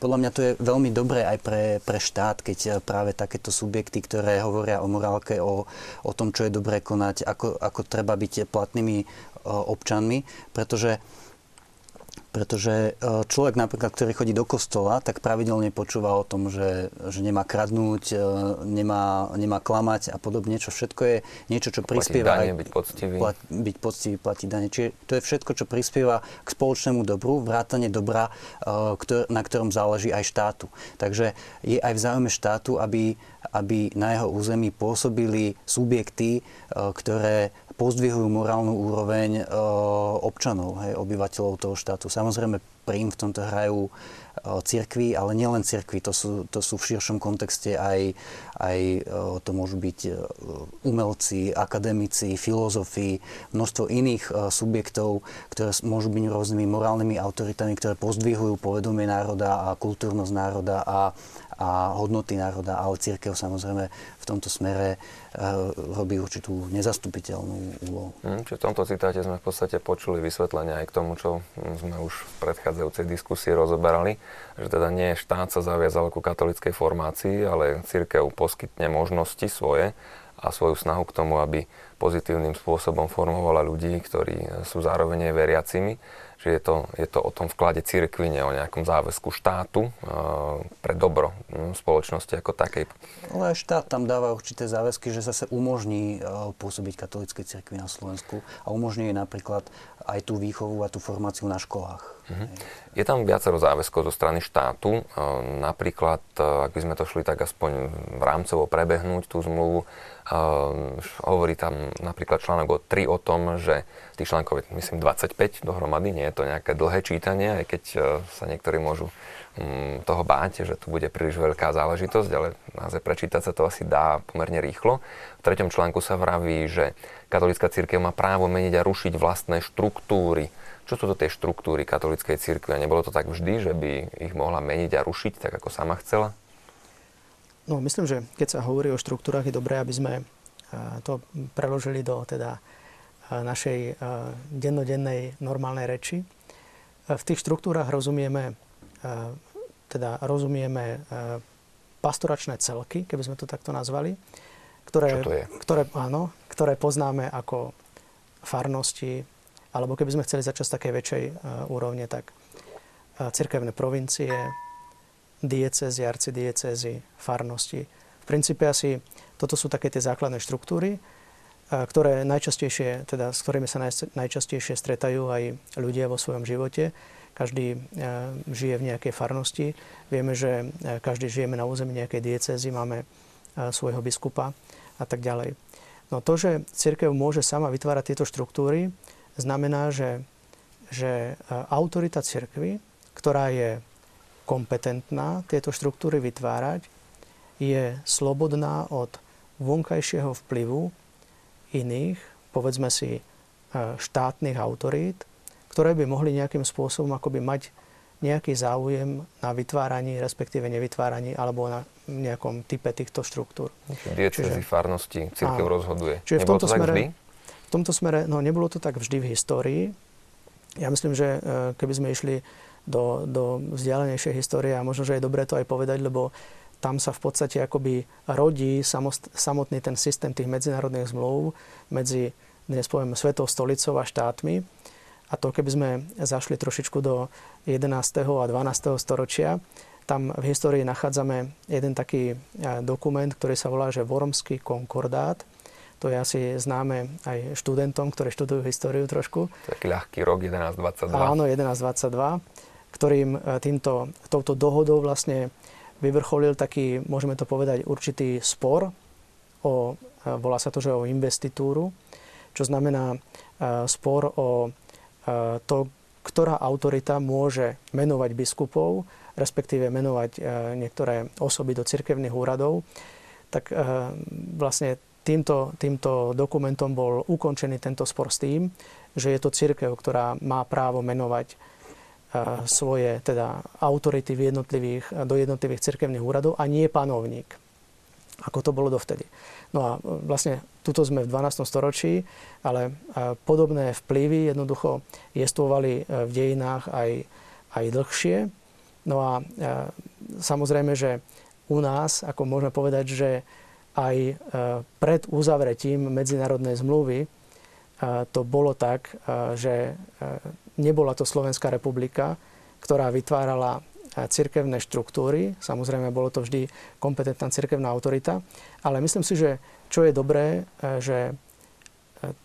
podľa mňa to je veľmi dobré aj pre, pre štát, keď práve takéto subjekty, ktoré hovoria o morálke, o, o tom, čo je dobré konať, ako, ako treba byť platnými občanmi, pretože Pretože e, človek napríklad, ktorý chodí do kostola, tak pravidelne počúva o tom, že, že nemá kradnúť, e, nemá, nemá klamať a podobne, čo všetko je niečo, čo prispieva... Platiť dane, byť poctivý. Plat, byť poctivý, platiť dane. Čiže to je všetko, čo prispieva k spoločnému dobru, vrátane dobra, e, ktor, na ktorom záleží aj štátu. Takže je aj v záujme štátu, aby, aby na jeho území pôsobili subjekty, ktoré pozdvihujú morálnu úroveň e, občanov, hej, obyvateľov toho štátu. Samozrejme, príjm v tomto hrajú e, cirkvi, ale nielen cirkvi, to sú, to sú v širšom kontexte aj, aj e, to môžu byť umelci, akademici, filozofi, množstvo iných subjektov, ktoré môžu byť rôznymi morálnymi autoritami, ktoré pozdvihujú povedomie národa a kultúrnosť národa a, a hodnoty národa, ale církev samozrejme v tomto smere uh, robí určitú nezastupiteľnú úlohu. Hmm, čiže v tomto citáte sme v podstate počuli vysvetlenie aj k tomu, čo sme už v predchádzajúcej diskusii rozoberali, že teda nie štát sa zaviazal ku katolickej formácii, ale církev poskytne možnosti svoje a svoju snahu k tomu, aby pozitívnym spôsobom formovala ľudí, ktorí sú zároveň veriacimi že je to, je to o tom vklade cirkvi, nie o nejakom záväzku štátu uh, pre dobro spoločnosti ako takej. Ale aj štát tam dáva určité záväzky, že zase umožní uh, pôsobiť katolíckej cirkvi na Slovensku a umožňuje napríklad aj tú výchovu a tú formáciu na školách. Uh-huh. Je tam viacero záväzkov zo strany štátu. Uh, napríklad, uh, ak by sme to šli tak aspoň v rámcovo prebehnúť tú zmluvu, uh, hovorí tam napríklad článok 3 o tom, že tých článkov je myslím 25 dohromady, nie je to nejaké dlhé čítanie, aj keď sa niektorí môžu um, toho báť, že tu bude príliš veľká záležitosť, ale naozaj prečítať sa to asi dá pomerne rýchlo. V treťom článku sa vraví, že katolícka církev má právo meniť a rušiť vlastné štruktúry. Čo sú to tie štruktúry katolíckej církve? Nebolo to tak vždy, že by ich mohla meniť a rušiť, tak ako sama chcela? No, myslím, že keď sa hovorí o štruktúrach, je dobré, aby sme to preložili do teda našej dennodennej normálnej reči. V tých štruktúrach rozumieme teda rozumieme pastoračné celky, keby sme to takto nazvali, ktoré, Čo to je? ktoré, áno, ktoré poznáme ako farnosti, alebo keby sme chceli začať z takej väčšej úrovne, tak cirkevné provincie, diecezy, arcidiecezy, farnosti. V princípe asi toto sú také tie základné štruktúry, ktoré najčastejšie, teda s ktorými sa najčastejšie stretajú aj ľudia vo svojom živote každý e, žije v nejakej farnosti. Vieme, že e, každý žijeme na území nejakej diecézy, máme e, svojho biskupa a tak ďalej. No to, že církev môže sama vytvárať tieto štruktúry, znamená, že, že autorita církvy, ktorá je kompetentná tieto štruktúry vytvárať, je slobodná od vonkajšieho vplyvu iných, povedzme si štátnych autorít, ktoré by mohli nejakým spôsobom akoby mať nejaký záujem na vytváraní, respektíve nevytváraní, alebo na nejakom type týchto štruktúr. Diecezy, farnosti, církev rozhoduje. Čiže v tomto, to smere, v tomto smere, no nebolo to tak vždy v histórii. Ja myslím, že e, keby sme išli do, do vzdialenejšej histórie, a možno, že je dobré to aj povedať, lebo tam sa v podstate akoby rodí samotný ten systém tých medzinárodných zmluv medzi, dnes poviem, Svetou stolicou a štátmi a to keby sme zašli trošičku do 11. a 12. storočia, tam v histórii nachádzame jeden taký e, dokument, ktorý sa volá, že Wormský konkordát. To je asi známe aj študentom, ktorí študujú históriu trošku. Taký ľahký rok 1122. Áno, 1122, ktorým e, týmto, touto dohodou vlastne vyvrcholil taký, môžeme to povedať, určitý spor o, e, volá sa to, že o investitúru, čo znamená spor o to, ktorá autorita môže menovať biskupov, respektíve menovať e, niektoré osoby do cirkevných úradov, tak e, vlastne týmto, týmto dokumentom bol ukončený tento spor s tým, že je to cirkev, ktorá má právo menovať e, svoje teda autority v jednotlivých, do jednotlivých cirkevných úradov a nie panovník, ako to bolo dovtedy. No a vlastne tuto sme v 12. storočí, ale podobné vplyvy jednoducho jestvovali e, v dejinách aj, aj dlhšie. No a e, samozrejme, že u nás, ako môžeme povedať, že aj e, pred uzavretím medzinárodnej zmluvy to bolo tak, že nebola to Slovenská republika, ktorá vytvárala cirkevné štruktúry. Samozrejme, bolo to vždy kompetentná cirkevná autorita. Ale myslím si, že čo je dobré, že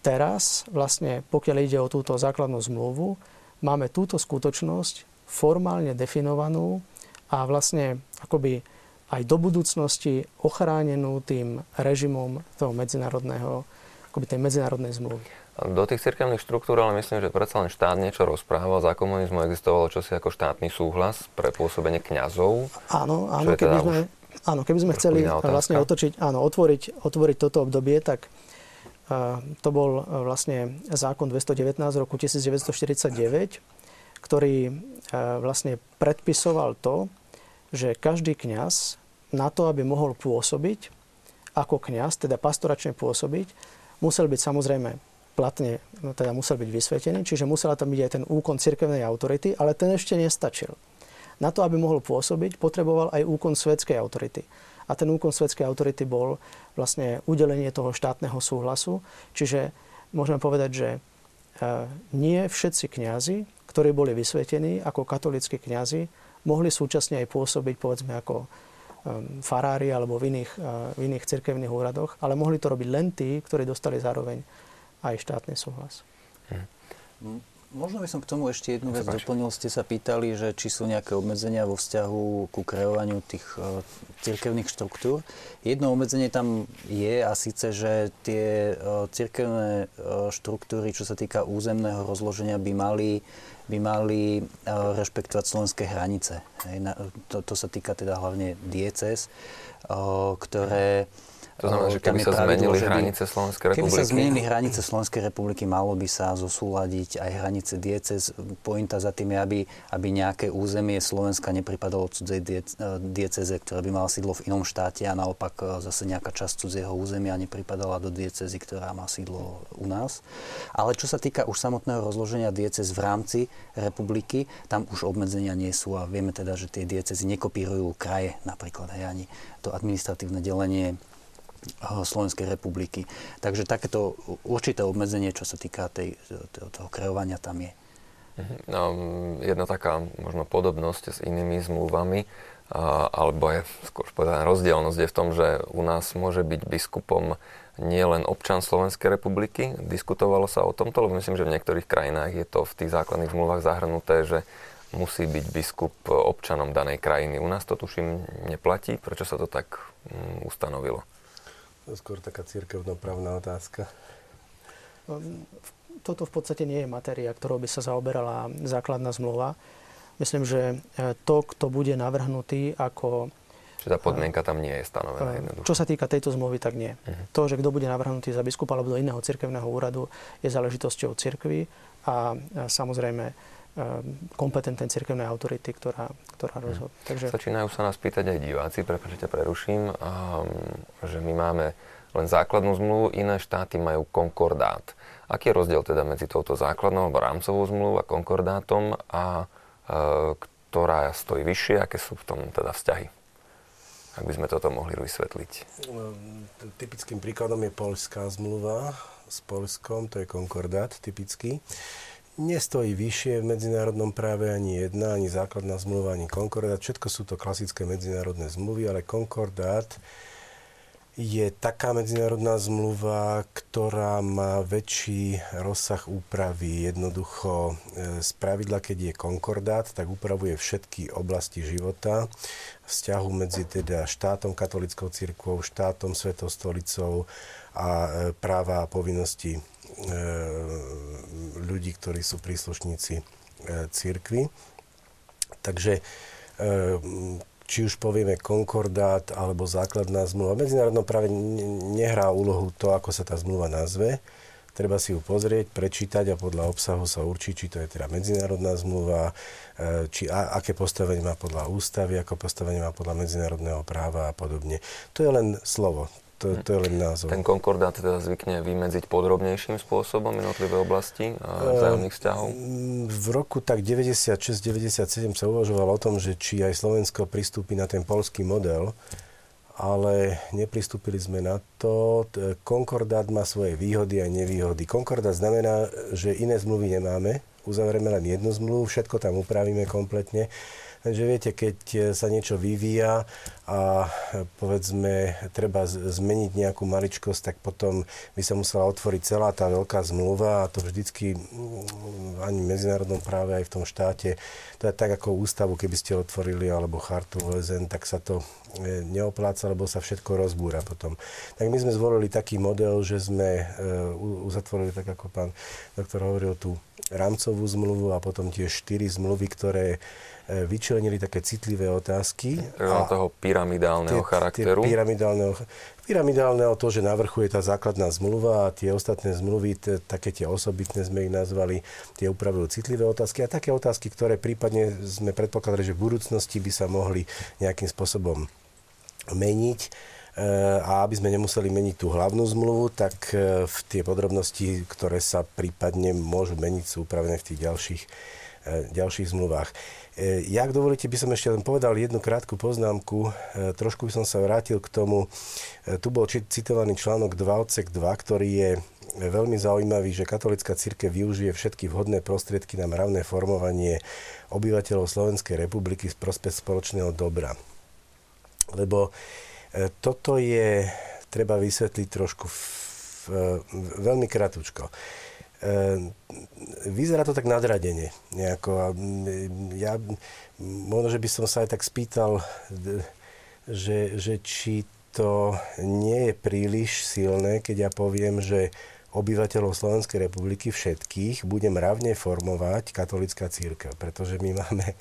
teraz, vlastne pokiaľ ide o túto základnú zmluvu, máme túto skutočnosť formálne definovanú a vlastne akoby aj do budúcnosti ochránenú tým režimom toho medzinárodného, akoby tej medzinárodnej zmluvy. Do tých cirkevných štruktúr, ale myslím, že predsa len štát niečo rozprával. Za komunizmu existovalo čosi ako štátny súhlas pre pôsobenie kňazov. Áno, áno, keby teda sme, áno, keby sme chceli vlastne otočiť, áno, otvoriť, otvoriť toto obdobie, tak uh, to bol vlastne zákon 219 roku 1949, ktorý uh, vlastne predpisoval to, že každý kňaz na to, aby mohol pôsobiť ako kňaz, teda pastoračne pôsobiť, musel byť samozrejme platne, no teda musel byť vysvetený, čiže musela tam byť aj ten úkon cirkevnej autority, ale ten ešte nestačil. Na to, aby mohol pôsobiť, potreboval aj úkon svetskej autority. A ten úkon svetskej autority bol vlastne udelenie toho štátneho súhlasu. Čiže môžeme povedať, že e, nie všetci kňazi, ktorí boli vysvetení ako katolíckí kňazi, mohli súčasne aj pôsobiť, povedzme, ako farári alebo v iných, uh, v iných cirkevných úradoch, ale mohli to robiť len tí, ktorí dostali zároveň aj štátny súhlas. Hm. Možno by som k tomu ešte jednu vec doplnil. Ste sa pýtali, že či sú nejaké obmedzenia vo vzťahu ku kreovaniu tých uh, cirkevných štruktúr. Jedno obmedzenie tam je a síce, že tie uh, cirkevné uh, štruktúry, čo sa týka územného rozloženia, by mali by mali uh, rešpektovať slovenské hranice. Hej, na, to, to sa týka teda hlavne dieces, uh, ktoré to znamená, že keby sa zmenili hranice Slovenskej republiky? Keby sa zmenili hranice Slovenskej republiky, malo by sa zosúľadiť aj hranice diecez. Pointa za tým je, aby, aby nejaké územie Slovenska nepripadalo cudzej dieceze, ktorá by mala sídlo v inom štáte a naopak e, zase nejaká časť cudzieho územia nepripadala do diecezy, ktorá má sídlo u nás. Ale čo sa týka už samotného rozloženia diecez v rámci republiky, tam už obmedzenia nie sú a vieme teda, že tie diecezy nekopírujú kraje napríklad, hej, ani to administratívne delenie Slovenskej republiky. Takže takéto určité obmedzenie, čo sa týka tej, toho kreovania, tam je. Mhm. No, jedna taká možno podobnosť s inými zmluvami, alebo je skôr povedaná rozdielnosť je v tom, že u nás môže byť biskupom nie len občan Slovenskej republiky. Diskutovalo sa o tomto, lebo myslím, že v niektorých krajinách je to v tých základných zmluvách zahrnuté, že musí byť biskup občanom danej krajiny. U nás to tuším neplatí. Prečo sa to tak um, ustanovilo? To je skôr taká církevnoprávna otázka. Ehm, toto v podstate nie je matéria, ktorou by sa zaoberala základná zmluva. Myslím, že e, to, kto bude navrhnutý ako... Čiže tá podmienka tam nie je stanovená e, jednoducho. Čo sa týka tejto zmluvy, tak nie. Uh-huh. To, že kto bude navrhnutý za biskupa alebo do iného cirkevného úradu, je záležitosťou cirkvy a, a samozrejme kompetentnej cirkevnej autority, ktorá, ktorá hm. rozhodne. Takže... Začínajú sa nás pýtať aj diváci, prepáčte, preruším, um, že my máme len základnú zmluvu, iné štáty majú konkordát. Aký je rozdiel teda medzi touto základnou alebo rámcovou zmluvou a konkordátom a uh, ktorá stojí vyššie, aké sú v tom teda vzťahy? Ak by sme toto mohli vysvetliť. Ehm, typickým príkladom je polská zmluva s Polskom, to je konkordát typický nestojí vyššie v medzinárodnom práve ani jedna, ani základná zmluva, ani konkordát. Všetko sú to klasické medzinárodné zmluvy, ale konkordát je taká medzinárodná zmluva, ktorá má väčší rozsah úpravy. Jednoducho e, z pravidla, keď je konkordát, tak upravuje všetky oblasti života, vzťahu medzi teda štátom, katolickou církvou, štátom, svetostolicou a e, práva a povinnosti ľudí, ktorí sú príslušníci e, církvy. Takže e, či už povieme konkordát alebo základná zmluva. V medzinárodnom práve nehrá úlohu to, ako sa tá zmluva nazve. Treba si ju pozrieť, prečítať a podľa obsahu sa určí, či to je teda medzinárodná zmluva, či a, aké postavenie má podľa ústavy, ako postavenie má podľa medzinárodného práva a podobne. To je len slovo. To, to je len názov. Ten konkordát teda zvykne vymedziť podrobnejším spôsobom jednotlivé oblasti vzájomných vzťahov? V roku tak 96-97 sa uvažovalo o tom, že či aj Slovensko pristúpi na ten polský model, ale nepristúpili sme na to. Konkordát má svoje výhody a nevýhody. Konkordát znamená, že iné zmluvy nemáme, uzavrieme len jednu zmluvu, všetko tam upravíme kompletne Takže viete, keď e, sa niečo vyvíja a e, povedzme treba zmeniť nejakú maličkosť, tak potom by sa musela otvoriť celá tá veľká zmluva a to vždycky mm, ani v medzinárodnom práve aj v tom štáte, je tak ako ústavu, keby ste otvorili alebo chartu OSN, tak sa to e, neopláca, lebo sa všetko rozbúra potom. Tak my sme zvolili taký model, že sme uzatvorili, tak ako pán doktor hovoril, tú rámcovú zmluvu a potom tie štyri zmluvy, ktoré vyčlenili také citlivé otázky. A toho pyramidálneho tie, charakteru. Tie pyramidálneho, pyramidálneho to, že navrchuje tá základná zmluva a tie ostatné zmluvy, t- také tie osobitné sme ich nazvali, tie upravujú citlivé otázky a také otázky, ktoré prípadne sme predpokladali, že v budúcnosti by sa mohli nejakým spôsobom meniť e, a aby sme nemuseli meniť tú hlavnú zmluvu, tak e, v tie podrobnosti, ktoré sa prípadne môžu meniť, sú upravené v tých ďalších, ďalších zmluvách. E, ja, ak dovolíte, by som ešte len povedal jednu krátku poznámku. E, trošku by som sa vrátil k tomu. E, tu bol citovaný článok 2 odsek 2, ktorý je veľmi zaujímavý, že katolická církev využije všetky vhodné prostriedky na mravné formovanie obyvateľov Slovenskej republiky z prospech spoločného dobra. Lebo toto je, treba vysvetliť trošku v, v, veľmi kratučko. Ehm, vyzerá to tak nadradene. Nejako. A ja, možno, že by som sa aj tak spýtal, že, že či to nie je príliš silné, keď ja poviem, že obyvateľov Slovenskej republiky všetkých bude mravne formovať katolická církev, pretože my máme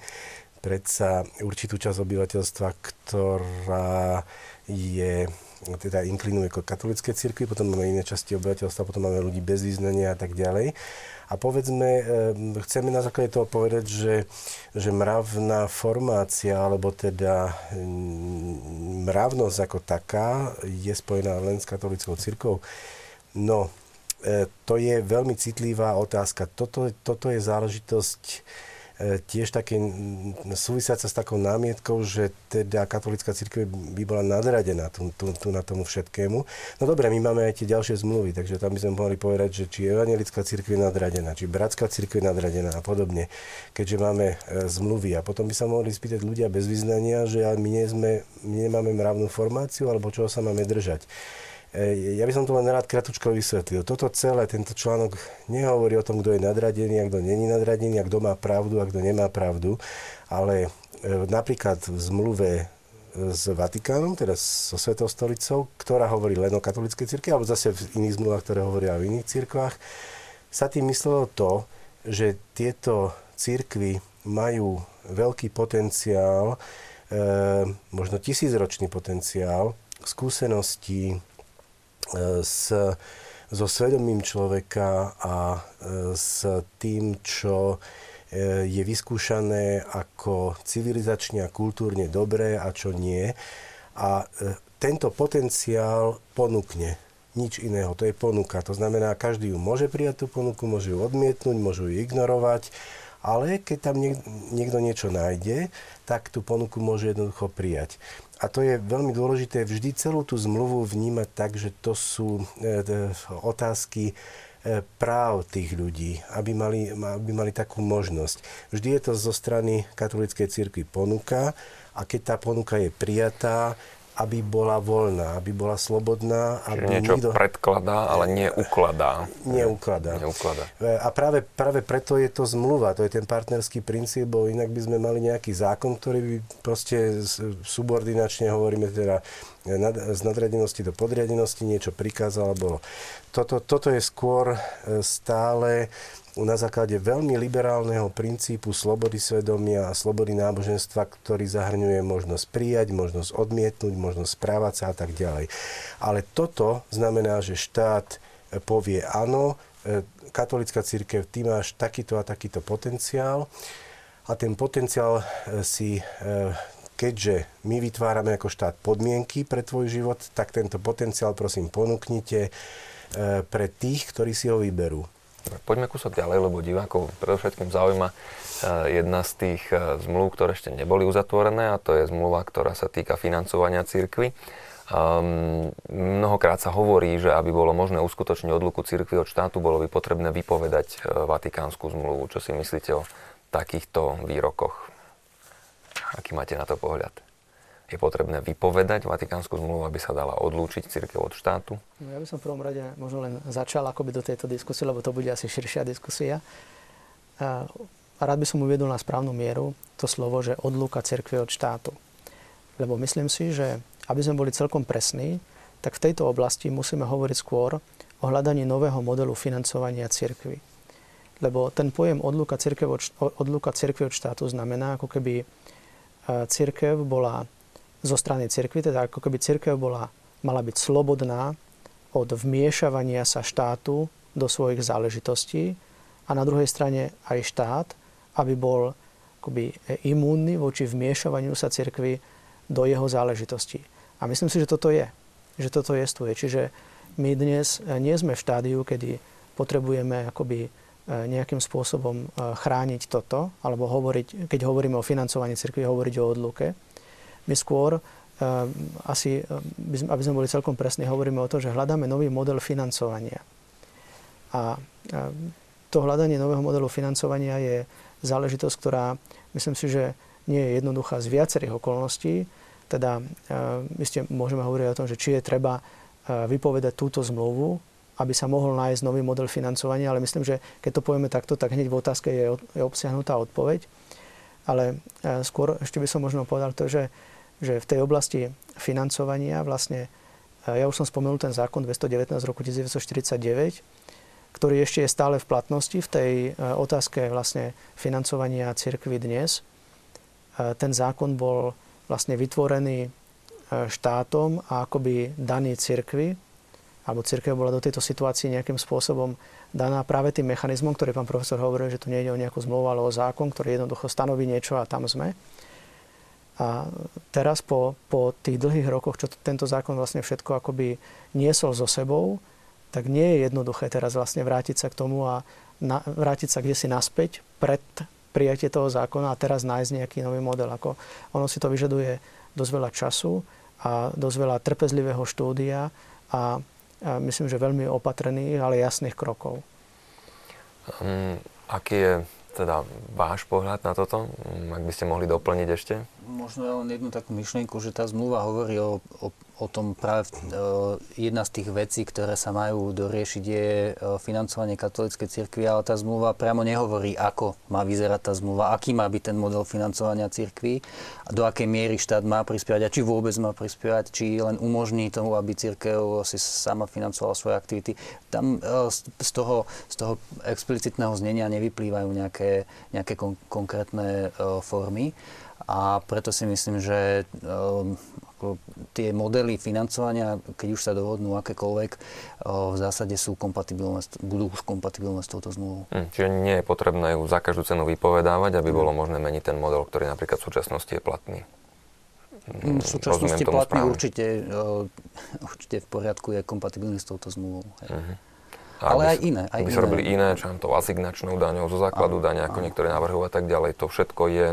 predsa určitú časť obyvateľstva, ktorá je teda inklinuje k katolíckej cirkvi, potom máme iné časti obyvateľstva, potom máme ľudí bez význania a tak ďalej. A povedzme, eh, chceme na základe toho povedať, že, že mravná formácia, alebo teda mm, mravnosť ako taká je spojená len s katolickou cirkvou. No, eh, to je veľmi citlivá otázka. Toto, toto je záležitosť E, tiež také súvisiaca s takou námietkou, že teda katolická církev by bola nadradená tu, tu, tu na tomu všetkému. No dobre, my máme aj tie ďalšie zmluvy, takže tam by sme mohli povedať, že či evangelická církev je nadradená, či bratská církev je nadradená a podobne, keďže máme e, zmluvy. A potom by sa mohli spýtať ľudia bez vyznania, že my, nie sme, my nemáme mravnú formáciu, alebo čoho sa máme držať. E, ja by som to len rád kratučko vysvetlil. Toto celé, tento článok nehovorí o tom, kto je nadradený a kto není nadradený a kto má pravdu a kto nemá pravdu, ale e, napríklad v zmluve e, s Vatikánom, teda so Svetou stolicou, ktorá hovorí len o katolíckej cirkvi, alebo zase v iných zmluvách, ktoré hovoria o iných cirkvách, sa tým myslelo to, že tieto cirkvy majú veľký potenciál, e, možno tisícročný potenciál skúseností, s, so svedomím človeka a e, s tým, čo e, je vyskúšané ako civilizačne a kultúrne dobré a čo nie. A e, tento potenciál ponúkne. Nič iného, to je ponuka. To znamená, každý ju môže prijať tú ponuku, môže ju odmietnúť, môžu ju ignorovať, ale keď tam niekto niečo nájde, tak tú ponuku môže jednoducho prijať a to je veľmi dôležité, vždy celú tú zmluvu vnímať tak, že to sú e, otázky e, práv tých ľudí, aby mali, aby mali takú možnosť. Vždy je to zo strany katolíckej cirkvi ponuka a keď tá ponuka je prijatá, aby bola voľná, aby bola slobodná. Čiže aby niečo nikto... predkladá, ale neukladá. Neukladá. neukladá. E, a práve, práve preto je to zmluva, to je ten partnerský princíp, bo inak by sme mali nejaký zákon, ktorý by proste subordinačne, hovoríme teda, z nadriadenosti do podriadenosti niečo prikázal bolo. Toto, toto je skôr e, stále na základe veľmi liberálneho princípu slobody svedomia a slobody náboženstva, ktorý zahrňuje možnosť prijať, možnosť odmietnúť, možnosť správať sa a tak ďalej. Ale toto znamená, že štát povie áno, e, katolická církev, ty máš takýto a takýto potenciál a ten potenciál e, si e, keďže my vytvárame ako štát podmienky pre tvoj život, tak tento potenciál prosím ponúknite pre tých, ktorí si ho vyberú. Poďme kúsok ďalej, lebo divákov predovšetkým zaujíma eh, jedna z tých eh, zmluv, ktoré ešte neboli uzatvorené a to je zmluva, ktorá sa týka financovania cirkvy. Um, mnohokrát sa hovorí, že aby bolo možné uskutočniť odluku cirkvi od štátu, bolo by potrebné vypovedať uh, Vatikánsku zmluvu. Čo si myslíte o takýchto výrokoch? Aký máte na to pohľad? Je potrebné vypovedať Vatikánsku zmluvu, aby sa dala odlúčiť cirkev od štátu? No, ja by som v prvom rade možno len začal akoby do tejto diskusie, lebo to bude asi širšia diskusia. A rád by som uviedol na správnu mieru to slovo, že odlúka cirkvi od štátu. Lebo myslím si, že aby sme boli celkom presní, tak v tejto oblasti musíme hovoriť skôr o hľadaní nového modelu financovania cirkvy. Lebo ten pojem odluka cirkev od, od štátu znamená, ako keby e, cirkev bola zo strany cirkvy, teda ako keby cirkev bola, mala byť slobodná od vmiešavania sa štátu do svojich záležitostí a na druhej strane aj štát, aby bol akoby imúnny voči vmiešavaniu sa cirkvy do jeho záležitostí. A myslím si, že toto je. Že toto jestuje. Čiže my dnes eh, nie sme v štádiu, kedy potrebujeme akoby eh, nejakým spôsobom eh, chrániť toto, alebo hovoriť, keď hovoríme o financovaní cirkvi, hovoriť o odluke. My skôr, asi, aby sme boli celkom presní, hovoríme o tom, že hľadáme nový model financovania. A to hľadanie nového modelu financovania je záležitosť, ktorá myslím si, že nie je jednoduchá z viacerých okolností. Teda ste, môžeme hovoriť o tom, že či je treba vypovedať túto zmluvu, aby sa mohol nájsť nový model financovania, ale myslím, že keď to povieme takto, tak hneď v otázke je, je obsiahnutá odpoveď. Ale skôr ešte by som možno povedal to, že, že v tej oblasti financovania vlastne, e, ja už som spomenul ten zákon 219 z roku 1949, ktorý ešte je stále v platnosti v tej otázke vlastne financovania cirkvy dnes. Ten zákon bol vlastne vytvorený e, štátom a akoby daný cirkvi, alebo cirkev bola do tejto situácii nejakým spôsobom daná práve tým mechanizmom, ktorý pán profesor hovoril, že tu nejde o nejakú zmluvu, ale o zákon, ktorý jednoducho stanoví niečo a tam sme. A teraz po, po tých dlhých rokoch, čo tento zákon vlastne všetko akoby niesol so sebou, tak nie je jednoduché teraz vlastne vrátiť sa k tomu a na, vrátiť sa kde si naspäť pred prijatie toho zákona a teraz nájsť nejaký nový model. Ako ono si to vyžaduje dosť veľa času a dosť veľa trpezlivého štúdia a, a myslím, že veľmi opatrených, ale jasných krokov. Um, aký je teda váš pohľad na toto? Ak by ste mohli doplniť ešte? Možno len jednu takú myšlienku, že tá zmluva hovorí o, o o tom práve e, jedna z tých vecí, ktoré sa majú doriešiť, je e, financovanie katolíckej cirkvi, ale tá zmluva priamo nehovorí, ako má vyzerať tá zmluva, aký má byť ten model financovania cirkvi, do akej miery štát má prispievať a či vôbec má prispievať, či len umožní tomu, aby cirkev si sama financovala svoje aktivity. Tam e, z toho, z toho explicitného znenia nevyplývajú nejaké, nejaké kon- konkrétne formy. A preto si myslím, že tie modely financovania, keď už sa dohodnú akékoľvek, v zásade sú kompatibilné, budú už kompatibilné s touto zmluvou. Hm, čiže nie je potrebné ju za každú cenu vypovedávať, aby bolo možné meniť ten model, ktorý napríklad v súčasnosti je platný. Hm, v súčasnosti platný určite, určite v poriadku je kompatibilný s touto zmluvou. Uh-huh. Ale aj iné. Aj by sa robili iné, čo to asignačnou daňou, zo základu dania, ako niektoré navrhujú a tak ďalej. To všetko je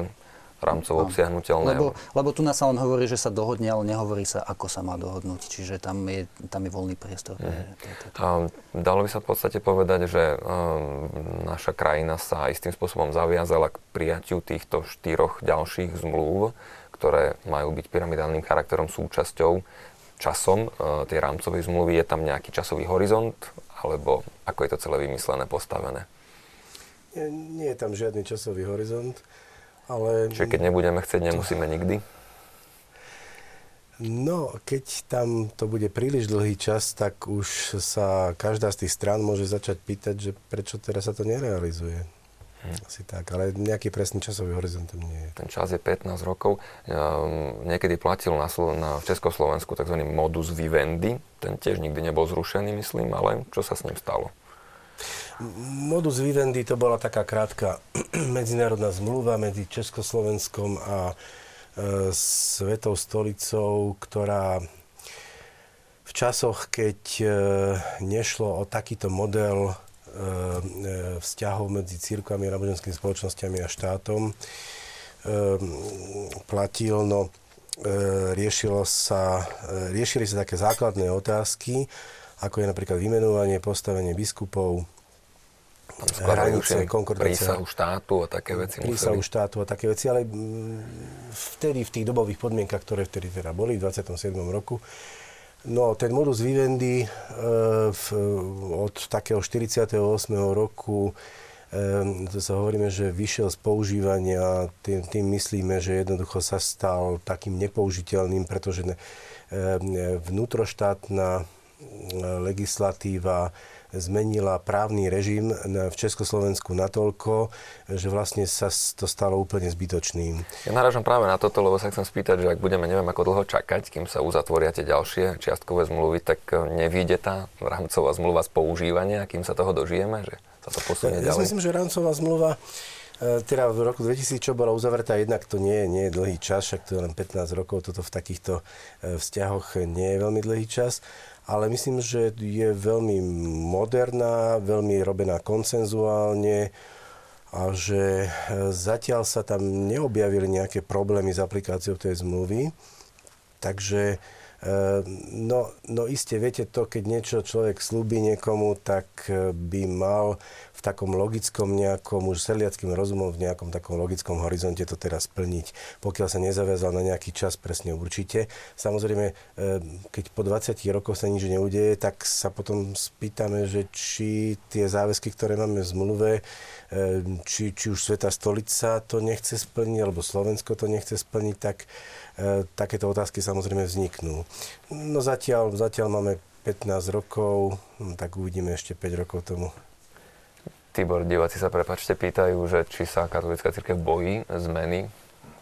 rámcovo obsiahnutelné. Lebo, lebo tu nás sa len hovorí, že sa dohodne, ale nehovorí sa, ako sa má dohodnúť. Čiže tam je, tam je voľný priestor. Mm. A dalo by sa v podstate povedať, že um, naša krajina sa istým spôsobom zaviazala k prijatiu týchto štyroch ďalších zmluv, ktoré majú byť pyramidálnym charakterom súčasťou časom uh, tej rámcovej zmluvy. Je tam nejaký časový horizont, alebo ako je to celé vymyslené, postavené? Nie, nie je tam žiadny časový horizont. Ale... Čiže keď nebudeme chcieť, nemusíme nikdy? No, keď tam to bude príliš dlhý čas, tak už sa každá z tých strán môže začať pýtať, že prečo teraz sa to nerealizuje. Hm. Asi tak, ale nejaký presný časový horizont tam nie je. Ten čas je 15 rokov. Um, niekedy platil na, Slo- na, v Československu tzv. modus vivendi. Ten tiež nikdy nebol zrušený, myslím, ale čo sa s ním stalo? Modus vivendi to bola taká krátka medzinárodná zmluva medzi Československom a e, Svetou stolicou, ktorá v časoch, keď e, nešlo o takýto model e, e, vzťahov medzi církvami, náboženskými spoločnosťami a štátom, e, platil. No, riešilo sa, riešili sa také základné otázky, ako je napríklad vymenovanie, postavenie biskupov, hranice, konkordácia. Prísahu štátu a také veci. Prísahu štátu a také veci, ale mm, vtedy, v tých dobových podmienkach, ktoré vtedy teda boli, v 27. roku, No, ten modus vivendi e, v, od takého 48. roku e, to sa hovoríme, že vyšiel z používania, tým, tým myslíme, že jednoducho sa stal takým nepoužiteľným, pretože e, vnútroštátna legislatíva zmenila právny režim v Československu natoľko, že vlastne sa to stalo úplne zbytočným. Ja narážam práve na toto, lebo sa chcem spýtať, že ak budeme neviem ako dlho čakať, kým sa uzatvoria tie ďalšie čiastkové zmluvy, tak e, nevíde tá rámcová zmluva z používania, kým sa toho dožijeme, že sa to posunie ja, ďalej? Ja myslím, že rámcová zmluva e, teda v roku 2000, čo bola uzavretá, jednak to nie, nie je dlhý čas, však to je len 15 rokov, toto v takýchto e, vzťahoch nie je veľmi dlhý čas ale myslím, že je veľmi moderná, veľmi robená konsenzuálne a že e, zatiaľ sa tam neobjavili nejaké problémy s aplikáciou tej zmluvy. Takže No, no iste, viete to, keď niečo človek slúbi niekomu, tak e, by mal v takom logickom nejakom, už seliackým rozumom, v nejakom takom logickom horizonte to teraz splniť, pokiaľ sa nezaviazal na nejaký čas presne určite. Samozrejme, e, keď po 20 rokoch sa nič neudeje, tak sa potom spýtame, že či tie záväzky, ktoré máme v zmluve, e, či, či už Sveta stolica to nechce splniť, alebo Slovensko to nechce splniť, tak takéto otázky samozrejme vzniknú. No zatiaľ, zatiaľ máme 15 rokov, no, tak uvidíme ešte 5 rokov tomu. Tibor, diváci sa prepačte pýtajú, že či sa katolická církev bojí zmeny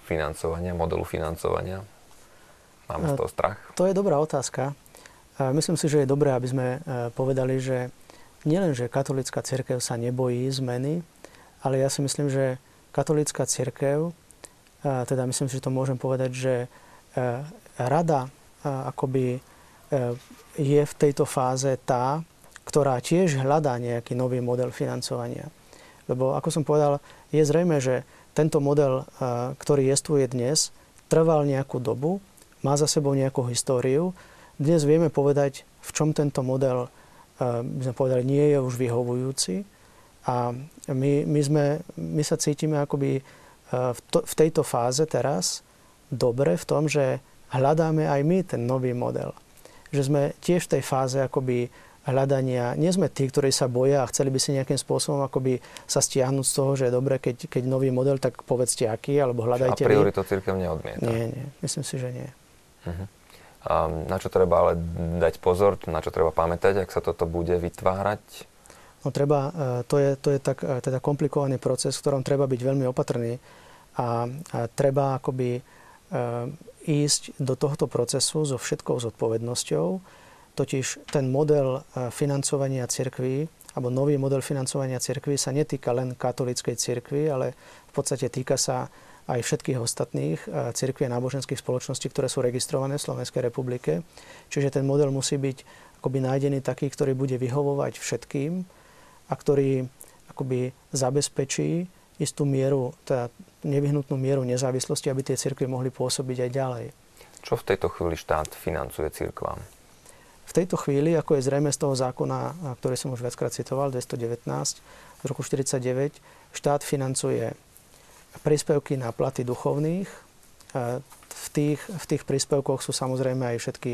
financovania, modelu financovania. Máme z toho strach? To je dobrá otázka. Myslím si, že je dobré, aby sme e, povedali, že nielen, že katolická církev sa nebojí zmeny, ale ja si myslím, že katolická církev teda myslím si, že to môžem povedať, že e, rada akoby e, je v tejto fáze tá, ktorá tiež hľadá nejaký nový model financovania. Lebo ako som povedal, je zrejme, že tento model, e, ktorý jestvuje dnes, trval nejakú dobu, má za sebou nejakú históriu. Dnes vieme povedať, v čom tento model, by sme povedali, nie je už vyhovujúci. A my, my, sme, my sa cítime akoby v, to, v tejto fáze teraz dobre v tom, že hľadáme aj my ten nový model. Že sme tiež v tej fáze akoby hľadania, nie sme tí, ktorí sa boja a chceli by si nejakým spôsobom akoby sa stiahnuť z toho, že je dobre, keď, keď nový model, tak povedzte aký, alebo hľadajte A priori to církev neodmieta. Nie, nie, myslím si, že nie. Uh-huh. A na čo treba ale dať pozor, na čo treba pamätať, ak sa toto bude vytvárať? No treba, e, to je, to je tak e, teda komplikovaný proces, v ktorom treba byť veľmi opatrný a, treba akoby e, ísť do tohto procesu so všetkou zodpovednosťou, totiž ten model e, financovania cirkví alebo nový model financovania cirkví sa netýka len katolíckej cirkvi, ale v podstate týka sa aj všetkých ostatných e, cirkví a náboženských spoločností, ktoré sú registrované v Slovenskej republike. Čiže ten model musí byť akoby nájdený taký, ktorý bude vyhovovať všetkým a ktorý akoby zabezpečí istú mieru, teda nevyhnutnú mieru nezávislosti, aby tie cirkvy mohli pôsobiť aj ďalej. Čo v tejto chvíli štát financuje cirkvám? V tejto chvíli, ako je zrejme z toho zákona, ktorý som už viackrát citoval, 219 z roku 49, štát financuje príspevky na platy duchovných. V tých, v tých príspevkoch sú samozrejme aj všetky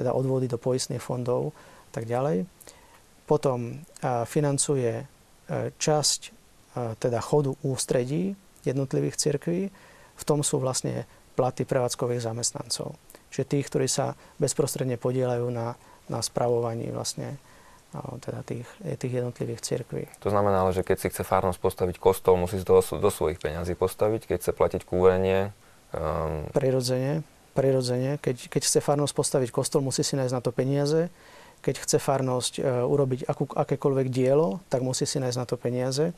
teda odvody do poistných fondov a tak ďalej. Potom financuje časť teda chodu ústredí jednotlivých cirkví, v tom sú vlastne platy prevádzkových zamestnancov. Čiže tých, ktorí sa bezprostredne podielajú na, na spravovaní vlastne teda tých, tých jednotlivých cirkví. To znamená ale, že keď si chce farnosť postaviť kostol, musí si to do, svojich peňazí postaviť, keď chce platiť kúrenie. Um... Prirodzene, prirodzene. Keď, keď chce farnosť postaviť kostol, musí si nájsť na to peniaze. Keď chce farnosť uh, urobiť akú, akékoľvek dielo, tak musí si nájsť na to peniaze.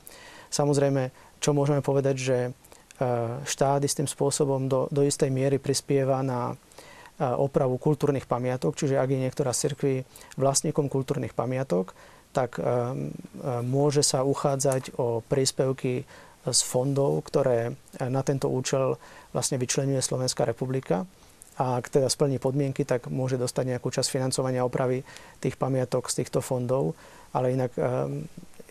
Samozrejme, čo môžeme povedať, že e, štát istým spôsobom do, do istej miery prispieva na e, opravu kultúrnych pamiatok, čiže ak je niektorá z cirkví vlastníkom kultúrnych pamiatok, tak e, môže sa uchádzať o príspevky z fondov, ktoré na tento účel vlastne vyčlenuje Slovenská republika. a ak teda splní podmienky, tak môže dostať nejakú časť financovania opravy tých pamiatok z týchto fondov, ale inak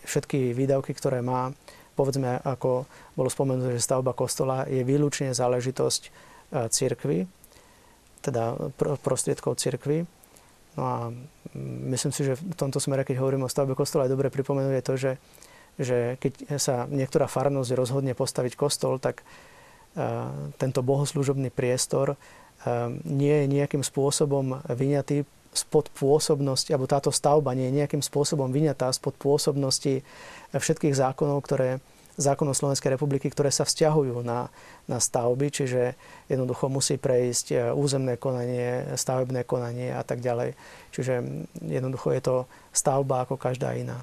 všetky výdavky, ktoré má, povedzme, ako bolo spomenuté, že stavba kostola je výlučne záležitosť cirkvy, teda prostriedkov cirkvy. No a myslím si, že v tomto smere, keď hovorím o stavbe kostola, je dobre pripomenúť to, že, že keď sa niektorá farnosť rozhodne postaviť kostol, tak tento bohoslužobný priestor nie je nejakým spôsobom vyňatý spod pôsobnosti, alebo táto stavba nie je nejakým spôsobom vyňatá spod pôsobnosti všetkých zákonov, ktoré, zákonov Slovenskej republiky, ktoré sa vzťahujú na, na stavby, čiže jednoducho musí prejsť e, územné konanie, stavebné konanie a tak ďalej. Čiže jednoducho je to stavba ako každá iná.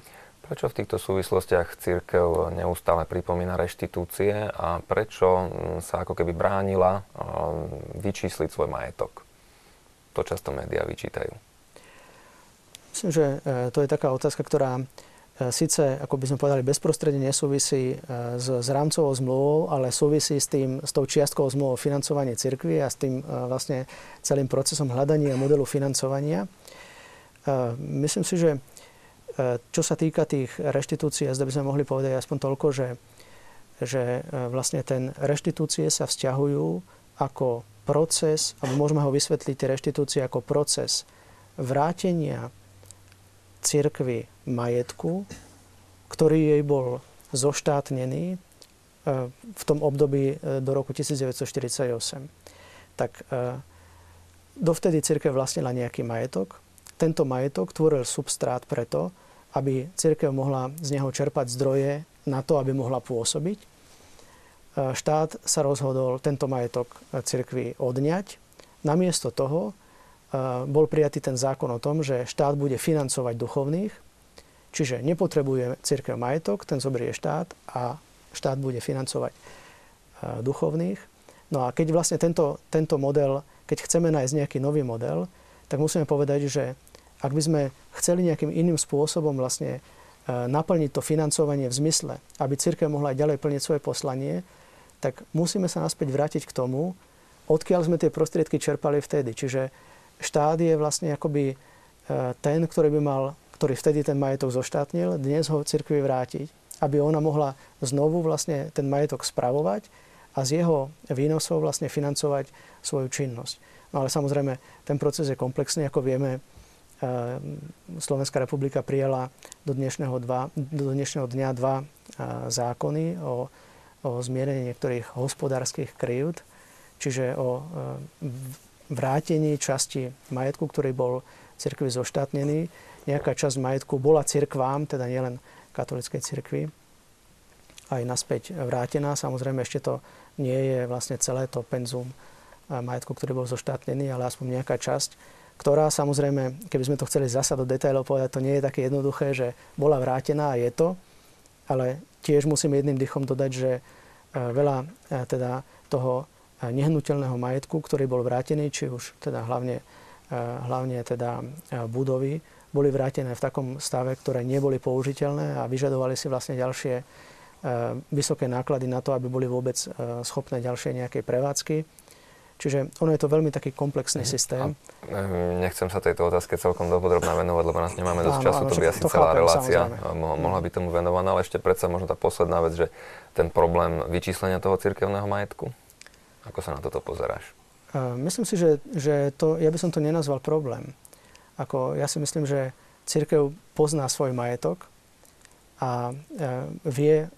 Prečo v týchto súvislostiach církev neustále pripomína reštitúcie a prečo sa ako keby bránila vyčísliť svoj majetok? To často médiá vyčítajú. Myslím, že e, to je taká otázka, ktorá e, síce, ako by sme povedali, bezprostredne nesúvisí e, s, s rámcovou zmluvou, ale súvisí s, tým, s tou čiastkou zmluvou financovanie cirkvi a s tým vlastne celým procesom hľadania modelu financovania. Myslím si, že čo sa týka tých reštitúcií, zde by sme mohli povedať aspoň toľko, že, že vlastne ten reštitúcie sa vzťahujú ako proces, alebo môžeme ho vysvetliť tie reštitúcie ako proces vrátenia cirkvy majetku, ktorý jej bol zoštátnený e, v tom období do roku 1948. Tak dovtedy církev vlastnila nejaký majetok, tento majetok tvoril substrát preto, aby církev mohla z neho čerpať zdroje na to, aby mohla pôsobiť. Štát sa rozhodol tento majetok cirkvi odňať. Namiesto toho e, bol prijatý ten zákon o tom, že štát bude financovať duchovných, čiže nepotrebuje církev majetok, ten zobrie štát a štát bude financovať e, duchovných. No a keď vlastne tento, tento model, keď chceme nájsť nejaký nový model, tak musíme povedať, že ak by sme chceli nejakým iným spôsobom vlastne naplniť to financovanie v zmysle, aby církev mohla aj ďalej plniť svoje poslanie, tak musíme sa naspäť vrátiť k tomu, odkiaľ sme tie prostriedky čerpali vtedy. Čiže štát je vlastne akoby e, ten, ktorý by mal, ktorý vtedy ten majetok zoštátnil, dnes ho cirkvi vrátiť, aby ona mohla znovu vlastne ten majetok spravovať a z jeho výnosov vlastne financovať svoju činnosť. No ale samozrejme, ten proces je komplexný, ako vieme, Slovenská republika prijala do dnešného, dva, do dnešného dňa dva zákony o, o zmierení niektorých hospodárskych krivd, čiže o ehm, vrátení časti majetku, ktorý bol cirkvi zoštátnený. Nejaká časť majetku bola cirkvám, teda nielen katolickej cirkvi, aj naspäť vrátená. Samozrejme, ešte to nie je vlastne celé to penzum majetku, ktorý bol zoštátnený, ale aspoň nejaká časť ktorá samozrejme, keby sme to chceli zasa do detailov povedať, to nie je také jednoduché, že bola vrátená a je to, ale tiež musím jedným dychom dodať, že e, veľa e, teda toho e, nehnuteľného majetku, ktorý bol vrátený, či už teda hlavne, hlavne teda budovy, boli vrátené v takom stave, ktoré neboli použiteľné a vyžadovali si vlastne ďalšie vysoké náklady na to, aby boli vôbec schopné ďalšie nejakej prevádzky. Čiže ono je to veľmi taký komplexný mm. systém. A, nechcem sa tejto otázke celkom dopodrobne venovať, lebo nás nemáme dosť áno, času, áno, to by asi celá chápem, relácia samozrejme. mohla byť tomu venovaná, ale ešte predsa možno tá posledná vec, že ten problém vyčíslenia toho cirkevného majetku, ako sa na toto pozeráš? Myslím si, že, že to, ja by som to nenazval problém. Ako, ja si myslím, že církev pozná svoj majetok a e, vie, e,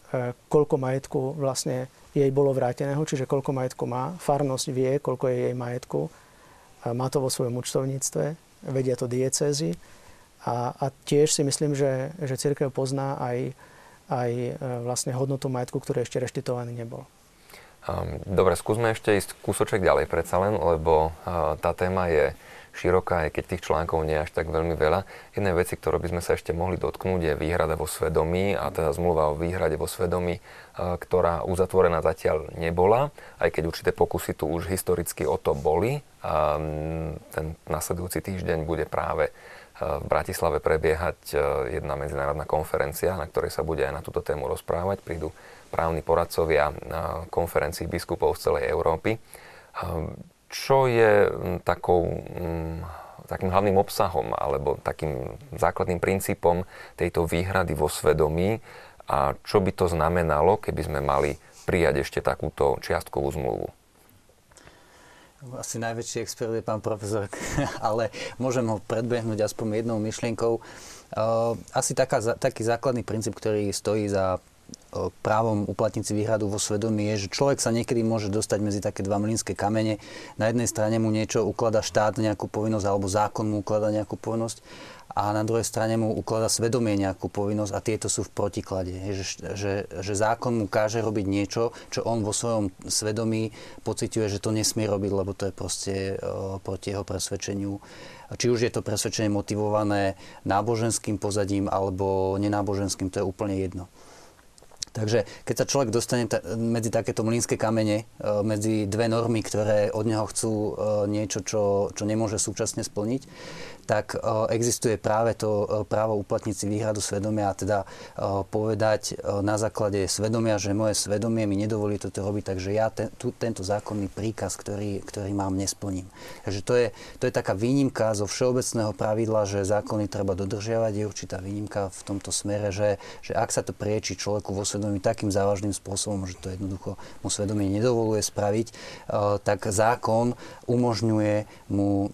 koľko majetku vlastne jej bolo vráteného, čiže koľko majetku má. Farnosť vie, koľko je jej majetku. Má to vo svojom účtovníctve, vedia to diecézy. A, a tiež si myslím, že, že církev pozná aj, aj e, vlastne hodnotu majetku, ktorý ešte reštitovaný nebol. Dobre, skúsme ešte ísť kúsoček ďalej predsa len, lebo tá téma je široká, aj keď tých článkov nie je až tak veľmi veľa. Jedné veci, ktoré by sme sa ešte mohli dotknúť, je výhrada vo svedomí a teda zmluva o výhrade vo svedomí, e, ktorá uzatvorená zatiaľ nebola, aj keď určité pokusy tu už historicky o to boli. A ten nasledujúci týždeň bude práve e, v Bratislave prebiehať e, jedna medzinárodná konferencia, na ktorej sa bude aj na túto tému rozprávať. Prídu právni poradcovia na konferencii biskupov z celej Európy. Čo je takou, takým hlavným obsahom alebo takým základným princípom tejto výhrady vo svedomí a čo by to znamenalo, keby sme mali prijať ešte takúto čiastkovú zmluvu? Asi najväčší expert je pán profesor, ale môžem ho predbehnúť aspoň jednou myšlienkou. Asi taká, taký základný princíp, ktorý stojí za právom uplatniť si výhradu vo svedomí je, že človek sa niekedy môže dostať medzi také dva mlínske kamene. Na jednej strane mu niečo uklada štát nejakú povinnosť alebo zákon mu uklada nejakú povinnosť a na druhej strane mu uklada svedomie nejakú povinnosť a tieto sú v protiklade. Že, že, že zákon mu káže robiť niečo, čo on vo svojom svedomí pociťuje, že to nesmie robiť, lebo to je proste uh, proti jeho presvedčeniu. Či už je to presvedčenie motivované náboženským pozadím alebo nenáboženským, to je úplne jedno. Takže keď sa človek dostane ta, medzi takéto mlínske kamene, e, medzi dve normy, ktoré od neho chcú e, niečo, čo, čo nemôže súčasne splniť, tak e, existuje práve to e, právo uplatniť si výhradu svedomia a teda e, povedať na základe svedomia, že moje svedomie mi nedovolí toto robiť, takže ja ten, tu, tento zákonný príkaz, ktorý, ktorý mám, nesplním. Takže to je, to je taká výnimka zo všeobecného pravidla, že zákony treba dodržiavať. Je určitá výnimka v tomto smere, že, že ak sa to prieči človeku vo svedomí takým závažným spôsobom, že to jednoducho mu svedomie nedovoluje spraviť, tak zákon umožňuje mu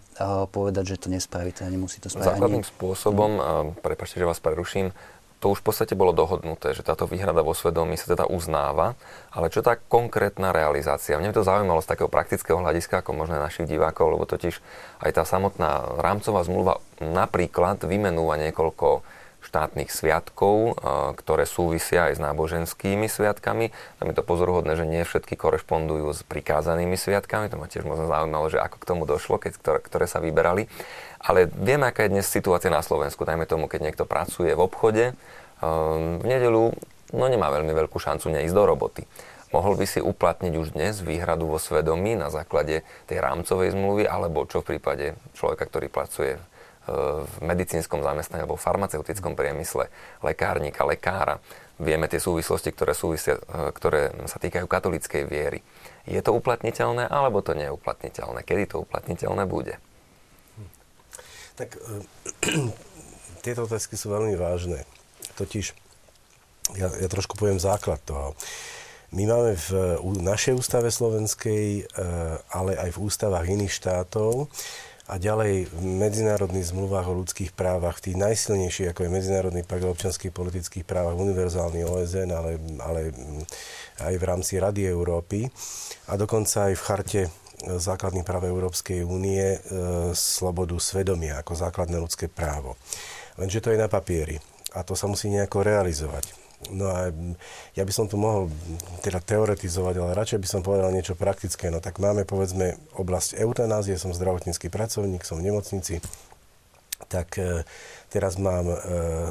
povedať, že to nespraví teda nemusí to spraviť. Základným spôsobom, prepačte, že vás preruším, to už v podstate bolo dohodnuté, že táto výhrada vo svedomí sa teda uznáva, ale čo tá konkrétna realizácia? Mne to zaujímalo z takého praktického hľadiska, ako možno našich divákov, lebo totiž aj tá samotná rámcová zmluva napríklad vymenúva niekoľko štátnych sviatkov, ktoré súvisia aj s náboženskými sviatkami. Tam je to pozoruhodné, že nie všetky korešpondujú s prikázanými sviatkami. To ma tiež možno zaujímalo, že ako k tomu došlo, keď, ktoré, ktoré sa vyberali. Ale vieme, aká je dnes situácia na Slovensku. Dajme tomu, keď niekto pracuje v obchode, v nedelu no nemá veľmi veľkú šancu neísť do roboty. Mohol by si uplatniť už dnes výhradu vo svedomí na základe tej rámcovej zmluvy, alebo čo v prípade človeka, ktorý pracuje v medicínskom zamestnaní alebo v farmaceutickom priemysle, lekárnika, lekára. Vieme tie súvislosti, ktoré, súvisia, e, ktoré sa týkajú katolíckej viery. Je to uplatniteľné alebo to nie? Kedy to uplatniteľné bude? Tak e, tieto otázky sú veľmi vážne. Totiž, ja, ja trošku poviem základ toho. My máme v našej ústave slovenskej, e, ale aj v ústavách iných štátov a ďalej v medzinárodných zmluvách o ľudských právach, tých najsilnejších, ako je Medzinárodný pakt o občanských politických právach, univerzálny OSN, ale, ale aj v rámci Rady Európy a dokonca aj v charte základných práv Európskej únie e, slobodu svedomia ako základné ľudské právo. Lenže to je na papieri a to sa musí nejako realizovať. No a ja by som tu mohol teda teoretizovať, ale radšej by som povedal niečo praktické. No tak máme povedzme oblasť eutanázie, som zdravotnícky pracovník, som v nemocnici, tak e, teraz mám e,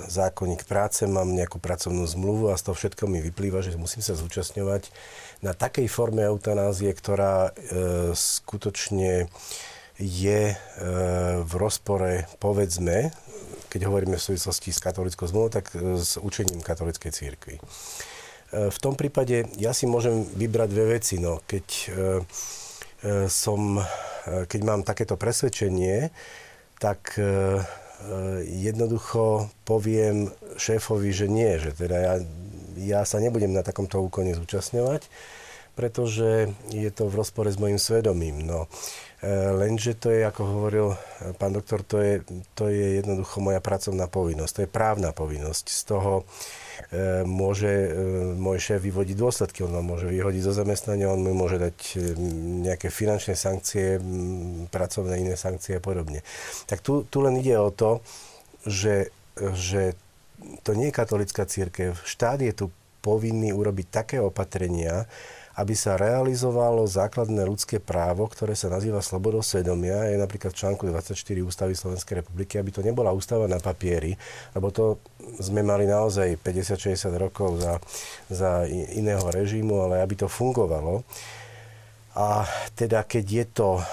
zákonník práce, mám nejakú pracovnú zmluvu a z toho všetko mi vyplýva, že musím sa zúčastňovať na takej forme eutanázie, ktorá e, skutočne je v rozpore, povedzme, keď hovoríme v súvislosti s katolickou zmluvou, tak s učením katolickej církvy. V tom prípade ja si môžem vybrať dve veci. No, keď, som, keď mám takéto presvedčenie, tak jednoducho poviem šéfovi, že nie, že teda ja, ja sa nebudem na takomto úkone zúčastňovať, pretože je to v rozpore s mojim svedomím. No, E, lenže to je, ako hovoril e, pán doktor, to je, to je jednoducho moja pracovná povinnosť. To je právna povinnosť. Z toho e, môže e, môj šéf vyvodiť dôsledky. On vám môže vyhodiť zo zamestnania, on mi môže dať e, nejaké finančné sankcie, pracovné iné sankcie a podobne. Tak tu, tu len ide o to, že, že to nie je katolická církev. Štát je tu povinný urobiť také opatrenia, aby sa realizovalo základné ľudské právo, ktoré sa nazýva slobodou svedomia, je napríklad v článku 24 Ústavy Slovenskej republiky, aby to nebola ústava na papieri, lebo to sme mali naozaj 50-60 rokov za, za iného režimu, ale aby to fungovalo. A teda keď je to e,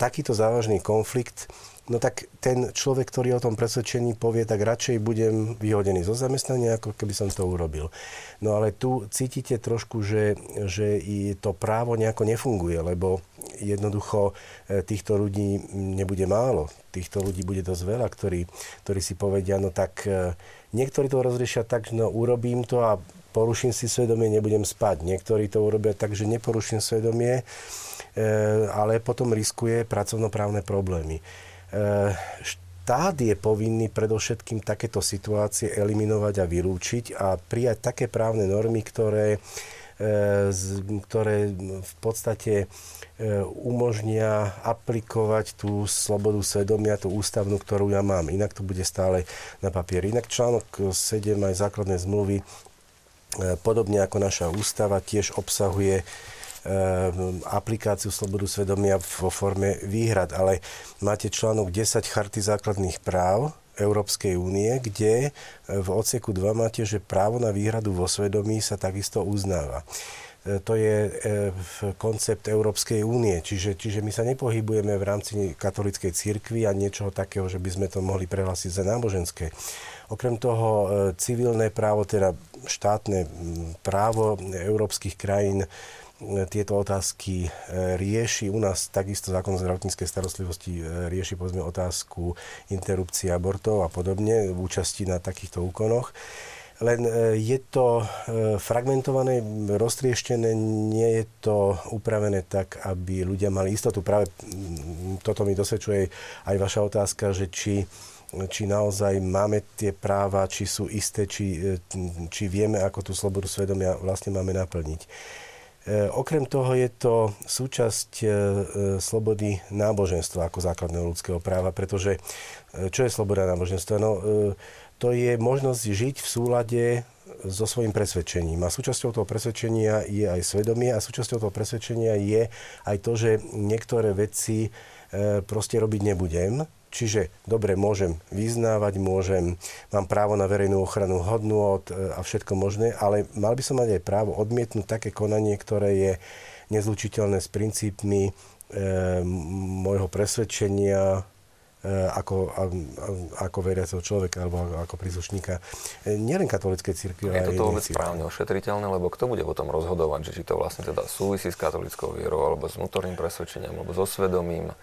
takýto závažný konflikt, no tak ten človek, ktorý o tom presvedčení povie, tak radšej budem vyhodený zo zamestnania, ako keby som to urobil. No ale tu cítite trošku, že, že i to právo nejako nefunguje, lebo jednoducho e, týchto ľudí nebude málo. Týchto ľudí bude dosť veľa, ktorí, ktorí si povedia, no tak e, niektorí to rozriešia tak, no urobím to a poruším si svedomie, nebudem spať. Niektorí to urobia tak, že neporuším svedomie, E, ale potom riskuje pracovnoprávne problémy. E, štát je povinný predovšetkým takéto situácie eliminovať a vylúčiť a prijať také právne normy, ktoré, e, ktoré v podstate umožnia aplikovať tú slobodu svedomia, tú ústavnú, ktorú ja mám. Inak to bude stále na papieri. Inak článok 7 aj základné zmluvy, podobne ako naša ústava, tiež obsahuje aplikáciu slobodu svedomia vo forme výhrad, ale máte článok 10 Charty základných práv Európskej únie, kde e, v odseku 2 máte, že právo na výhradu vo svedomí sa takisto uznáva e, to je e, koncept Európskej únie. Čiže, čiže my sa nepohybujeme v rámci katolíckej cirkvi a niečoho takého, že by sme to mohli prehlásiť za náboženské. Okrem toho civilné právo, teda štátne právo európskych krajín tieto otázky e, rieši. U nás takisto zákon zdravotníckej starostlivosti e, rieši povedzme otázku interrupcie abortov a podobne v účasti na takýchto úkonoch. Len e, je to fragmentované, roztrieštené, nie je to upravené tak, aby ľudia mali istotu. Práve toto mi dosvedčuje aj vaša otázka, že či či naozaj máme tie práva, či sú isté, či, či vieme, ako tú slobodu svedomia vlastne máme naplniť. E, okrem toho je to súčasť e, e, slobody náboženstva ako základného ľudského práva, pretože čo je sloboda náboženstva? No, to je možnosť žiť v súlade so svojím presvedčením. A súčasťou toho presvedčenia je aj svedomie a súčasťou toho presvedčenia je aj to, že niektoré veci proste robiť nebudem, Čiže dobre, môžem vyznávať, môžem, mám právo na verejnú ochranu hodnôt e, a všetko možné, ale mal by som mať aj právo odmietnúť také konanie, ktoré je nezlučiteľné s princípmi e, môjho presvedčenia, e, ako, ako veriaceho človeka alebo ako, ako príslušníka e, nielen katolíckej cirkvi, ale Je to vôbec správne ošetriteľné, lebo kto bude potom rozhodovať, že či to vlastne teda súvisí s katolickou vierou, alebo s vnútorným presvedčením, alebo so svedomím,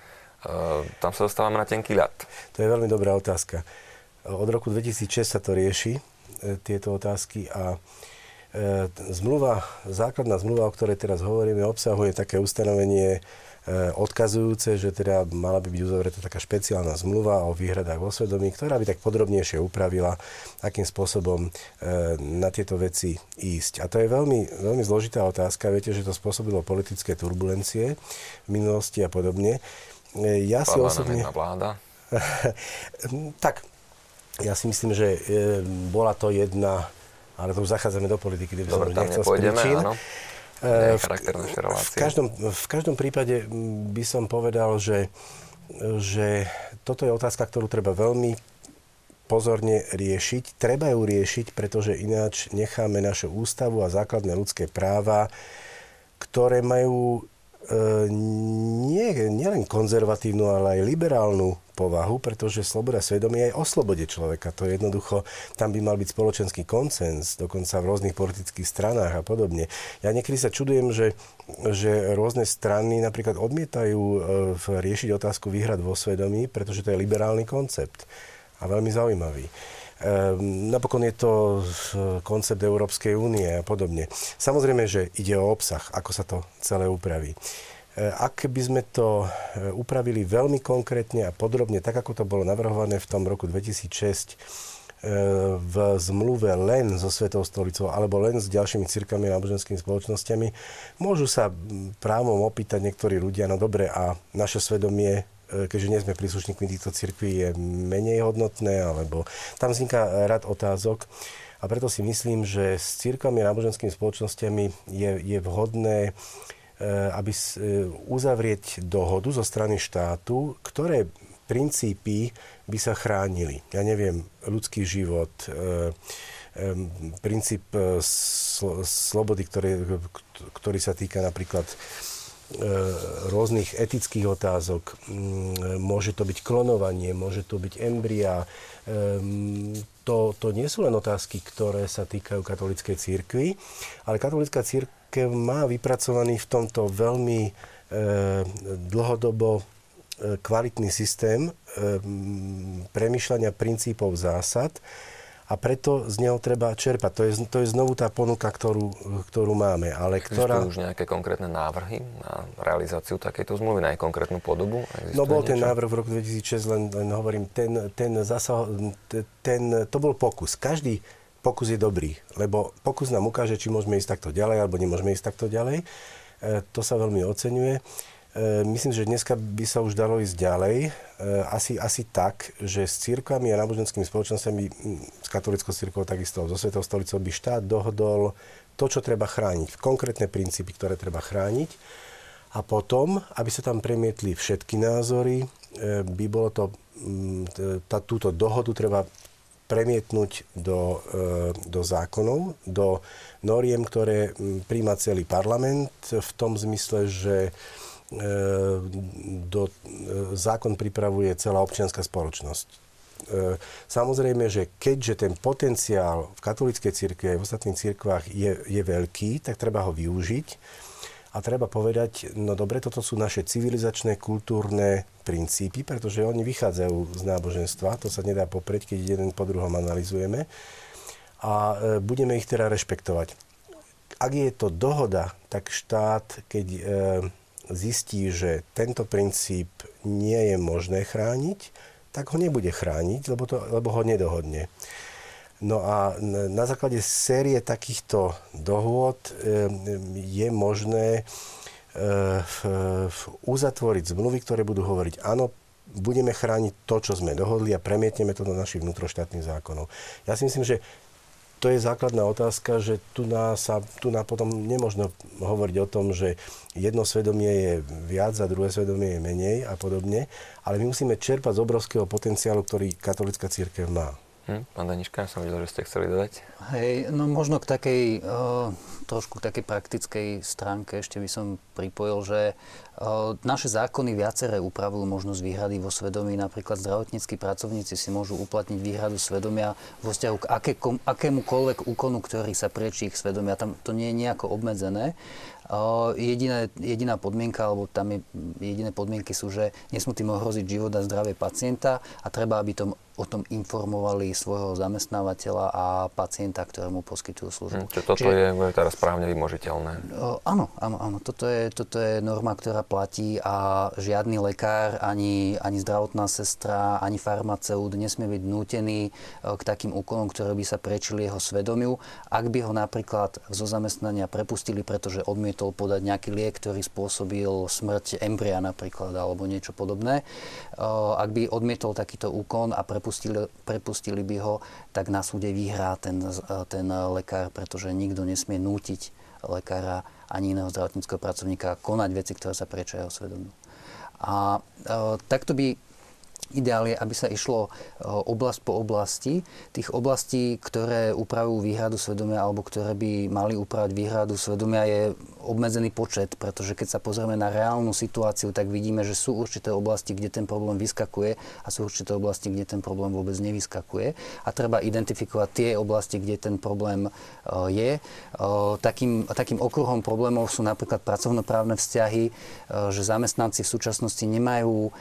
tam sa dostávame na tenký ľad. To je veľmi dobrá otázka. Od roku 2006 sa to rieši, e, tieto otázky a zmluva, základná zmluva, o ktorej teraz hovoríme, obsahuje také ustanovenie odkazujúce, že teda mala by byť uzavretá taká špeciálna zmluva o výhradách vo svedomí, ktorá by tak podrobnejšie upravila, akým spôsobom na tieto veci ísť. A to je veľmi, veľmi zložitá otázka. Viete, že to spôsobilo politické turbulencie v minulosti a podobne. E, ja si osobne... vláda? tak, ja si myslím, že e, bola to jedna, ale to už zachádzame do politiky, kde by som nechcel z príčin. Áno. E, v, v, každom, v každom prípade by som povedal, že, že toto je otázka, ktorú treba veľmi pozorne riešiť. Treba ju riešiť, pretože ináč necháme našu ústavu a základné ľudské práva, ktoré majú nie, nielen konzervatívnu, ale aj liberálnu povahu, pretože sloboda svedomia je o slobode človeka. To je jednoducho, tam by mal byť spoločenský koncens, dokonca v rôznych politických stranách a podobne. Ja niekedy sa čudujem, že, že rôzne strany napríklad odmietajú e, riešiť otázku výhrad vo svedomí, pretože to je liberálny koncept a veľmi zaujímavý. Ehm, napokon je to koncept Európskej únie a podobne. Samozrejme, že ide o obsah, ako sa to celé upraví. Ehm, ak by sme to e, upravili veľmi konkrétne a podrobne, tak ako to bolo navrhované v tom roku 2006, e, v zmluve len so Svetou stolicou alebo len s ďalšími cirkami a náboženskými spoločnosťami, môžu sa právom opýtať niektorí ľudia, no dobre, a naše svedomie keďže nie sme príslušníkmi týchto cirkví, je menej hodnotné, alebo tam vzniká rad otázok. A preto si myslím, že s církvami a náboženskými spoločnosťami je, je vhodné e, aby e, uzavrieť dohodu zo strany štátu, ktoré princípy by sa chránili. Ja neviem, ľudský život, princíp slobody, ktorý, ktorý sa týka napríklad rôznych etických otázok. Mm, môže to byť klonovanie, môže to byť embria. Ehm, to, to nie sú len otázky, ktoré sa týkajú katolíckej církvy, ale katolická církev má vypracovaný v tomto veľmi dlhodobo kvalitný systém premyšľania princípov zásad, a preto z neho treba čerpať. To je, to je znovu tá ponuka, ktorú, ktorú máme. Ale ktorá... už nejaké konkrétne návrhy na realizáciu takejto zmluvy, na jej konkrétnu podobu? Existuje no bol niečo? ten návrh v roku 2006, len, len hovorím, ten, ten zasah, ten, to bol pokus. Každý pokus je dobrý, lebo pokus nám ukáže, či môžeme ísť takto ďalej, alebo nemôžeme ísť takto ďalej. E, to sa veľmi oceňuje. E, myslím, že dneska by sa už dalo ísť ďalej. E, asi, asi tak, že s církvami a náboženskými spoločnosťami, s katolickou církvou takisto, so Svetou stolicou by štát dohodol to, čo treba chrániť, konkrétne princípy, ktoré treba chrániť. A potom, aby sa tam premietli všetky názory, e, by bolo to, tá, túto dohodu treba premietnúť do, do zákonov, do noriem, ktoré príjma celý parlament v tom zmysle, že do, e, zákon pripravuje celá občianská spoločnosť. E, samozrejme, že keďže ten potenciál v katolíckej cirkvi aj v ostatných cirkvách je, je veľký, tak treba ho využiť a treba povedať, no dobre, toto sú naše civilizačné, kultúrne princípy, pretože oni vychádzajú z náboženstva, to sa nedá poprieť, keď jeden po druhom analizujeme a budeme ich teda rešpektovať. Ak je to dohoda, tak štát, keď zistí, že tento princíp nie je možné chrániť, tak ho nebude chrániť, lebo, to, lebo ho nedohodne. No a na základe série takýchto dohôd je možné uzatvoriť zmluvy, ktoré budú hovoriť, áno, budeme chrániť to, čo sme dohodli a premietneme to do našich vnútroštátnych zákonov. Ja si myslím, že to je základná otázka, že tu na, sa, tu na potom nemôžno hovoriť o tom, že jedno svedomie je viac a druhé svedomie je menej a podobne, ale my musíme čerpať z obrovského potenciálu, ktorý katolická církev má. Hm, pán Daniška, som videl, že ste chceli dodať. Hej, no možno k takej, uh, trošku k takej praktickej stránke ešte by som pripojil, že uh, naše zákony viaceré upravujú možnosť výhrady vo svedomí. Napríklad zdravotníckí pracovníci si môžu uplatniť výhradu svedomia vo vzťahu k aké, kom, akémukoľvek úkonu, ktorý sa priečí ich svedomia. Tam to nie je nejako obmedzené. Jediné, jediná podmienka, alebo tam je, jediné podmienky sú, že nesmú tým ohroziť život a zdravie pacienta a treba, aby tom, o tom informovali svojho zamestnávateľa a pacienta, ktorému poskytujú službu. Hm, toto Čiže, je, je teraz správne vymožiteľné? Áno, áno, áno. Toto je, toto je norma, ktorá platí a žiadny lekár, ani, ani zdravotná sestra, ani farmaceut nesmie byť nútený k takým úkonom, ktoré by sa prečili jeho svedomiu. Ak by ho napríklad zo zamestnania prepustili, pretože odmiet odmietol podať nejaký liek, ktorý spôsobil smrť embria napríklad alebo niečo podobné. Ak by odmietol takýto úkon a prepustili, prepustili by ho, tak na súde vyhrá ten, ten lekár, pretože nikto nesmie nútiť lekára ani iného zdravotníckého pracovníka konať veci, ktoré sa prečia jeho svedomiu. A e, takto by Ideál je, aby sa išlo e, oblasť po oblasti. Tých oblastí, ktoré upravujú výhradu svedomia alebo ktoré by mali upravať výhradu svedomia je obmedzený počet, pretože keď sa pozrieme na reálnu situáciu, tak vidíme, že sú určité oblasti, kde ten problém vyskakuje a sú určité oblasti, kde ten problém vôbec nevyskakuje. A treba identifikovať tie oblasti, kde ten problém e, je. E, takým, takým okruhom problémov sú napríklad pracovnoprávne vzťahy, že zamestnanci v súčasnosti nemajú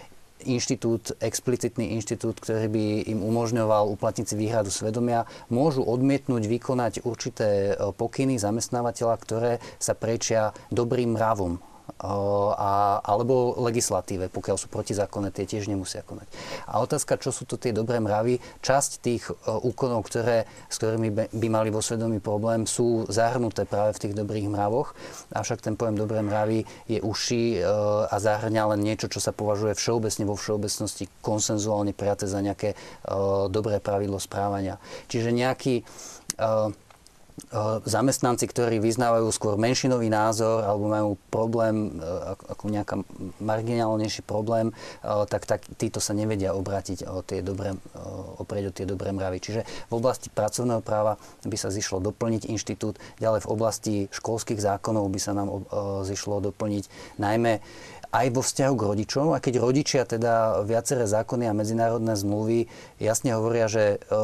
inštitút, explicitný inštitút, ktorý by im umožňoval uplatniť si výhradu svedomia, môžu odmietnúť vykonať určité e, pokyny zamestnávateľa, ktoré sa prečia dobrým mravom a, alebo legislatíve, pokiaľ sú protizákonné, tie tiež nemusia konať. A otázka, čo sú to tie dobré mravy, časť tých úkonov, ktoré, s ktorými by mali vo svedomí problém, sú zahrnuté práve v tých dobrých mravoch, avšak ten pojem dobré mravy je uši a zahrňa len niečo, čo sa považuje všeobecne vo všeobecnosti konsenzuálne prijaté za nejaké dobré pravidlo správania. Čiže nejaký zamestnanci, ktorí vyznávajú skôr menšinový názor alebo majú problém, ako nejaká marginálnejší problém, tak, tak títo sa nevedia obrátiť o tie dobré, oprieť o tie dobré mravy. Čiže v oblasti pracovného práva by sa zišlo doplniť inštitút, ďalej v oblasti školských zákonov by sa nám zišlo doplniť najmä aj vo vzťahu k rodičom. A keď rodičia teda viaceré zákony a medzinárodné zmluvy jasne hovoria, že e,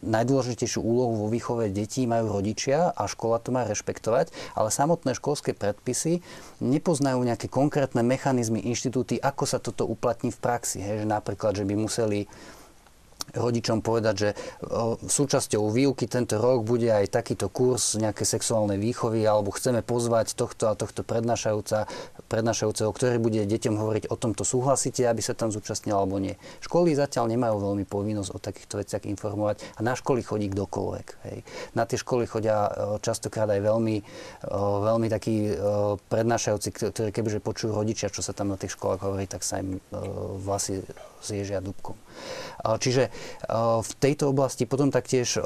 najdôležitejšiu úlohu vo výchove detí majú rodičia a škola to má rešpektovať, ale samotné školské predpisy nepoznajú nejaké konkrétne mechanizmy, inštitúty, ako sa toto uplatní v praxi. Hej, že napríklad, že by museli rodičom povedať, že súčasťou výuky tento rok bude aj takýto kurz nejaké sexuálnej výchovy alebo chceme pozvať tohto a tohto prednášajúca, prednášajúceho, ktorý bude deťom hovoriť o tomto súhlasíte, aby sa tam zúčastnil alebo nie. Školy zatiaľ nemajú veľmi povinnosť o takýchto veciach informovať a na školy chodí kdokoľvek. Hej. Na tie školy chodia častokrát aj veľmi, veľmi takí prednášajúci, ktorí kebyže počujú rodičia, čo sa tam na tých školách hovorí, tak sa im vlasy zježia dubkom. Čiže v tejto oblasti potom taktiež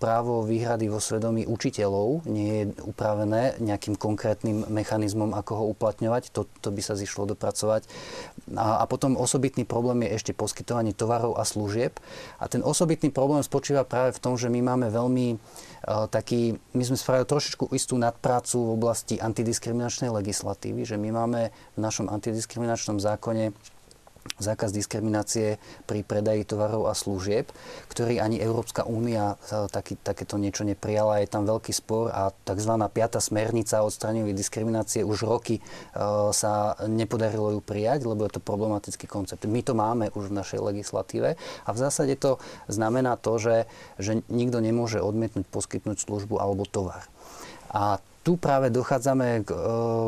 právo výhrady vo svedomí učiteľov nie je upravené nejakým konkrétnym mechanizmom, ako ho uplatňovať. To, to by sa zišlo dopracovať. A, a potom osobitný problém je ešte poskytovanie tovarov a služieb. A ten osobitný problém spočíva práve v tom, že my máme veľmi taký, my sme spravili trošičku istú nadprácu v oblasti antidiskriminačnej legislatívy, že my máme v našom antidiskriminačnom zákone zákaz diskriminácie pri predaji tovarov a služieb, ktorý ani Európska únia e, taký, takéto niečo neprijala. Je tam veľký spor a tzv. piata smernica o odstraňovaní diskriminácie už roky e, sa nepodarilo ju prijať, lebo je to problematický koncept. My to máme už v našej legislatíve a v zásade to znamená to, že, že nikto nemôže odmietnúť poskytnúť službu alebo tovar. A tu práve dochádzame k, e,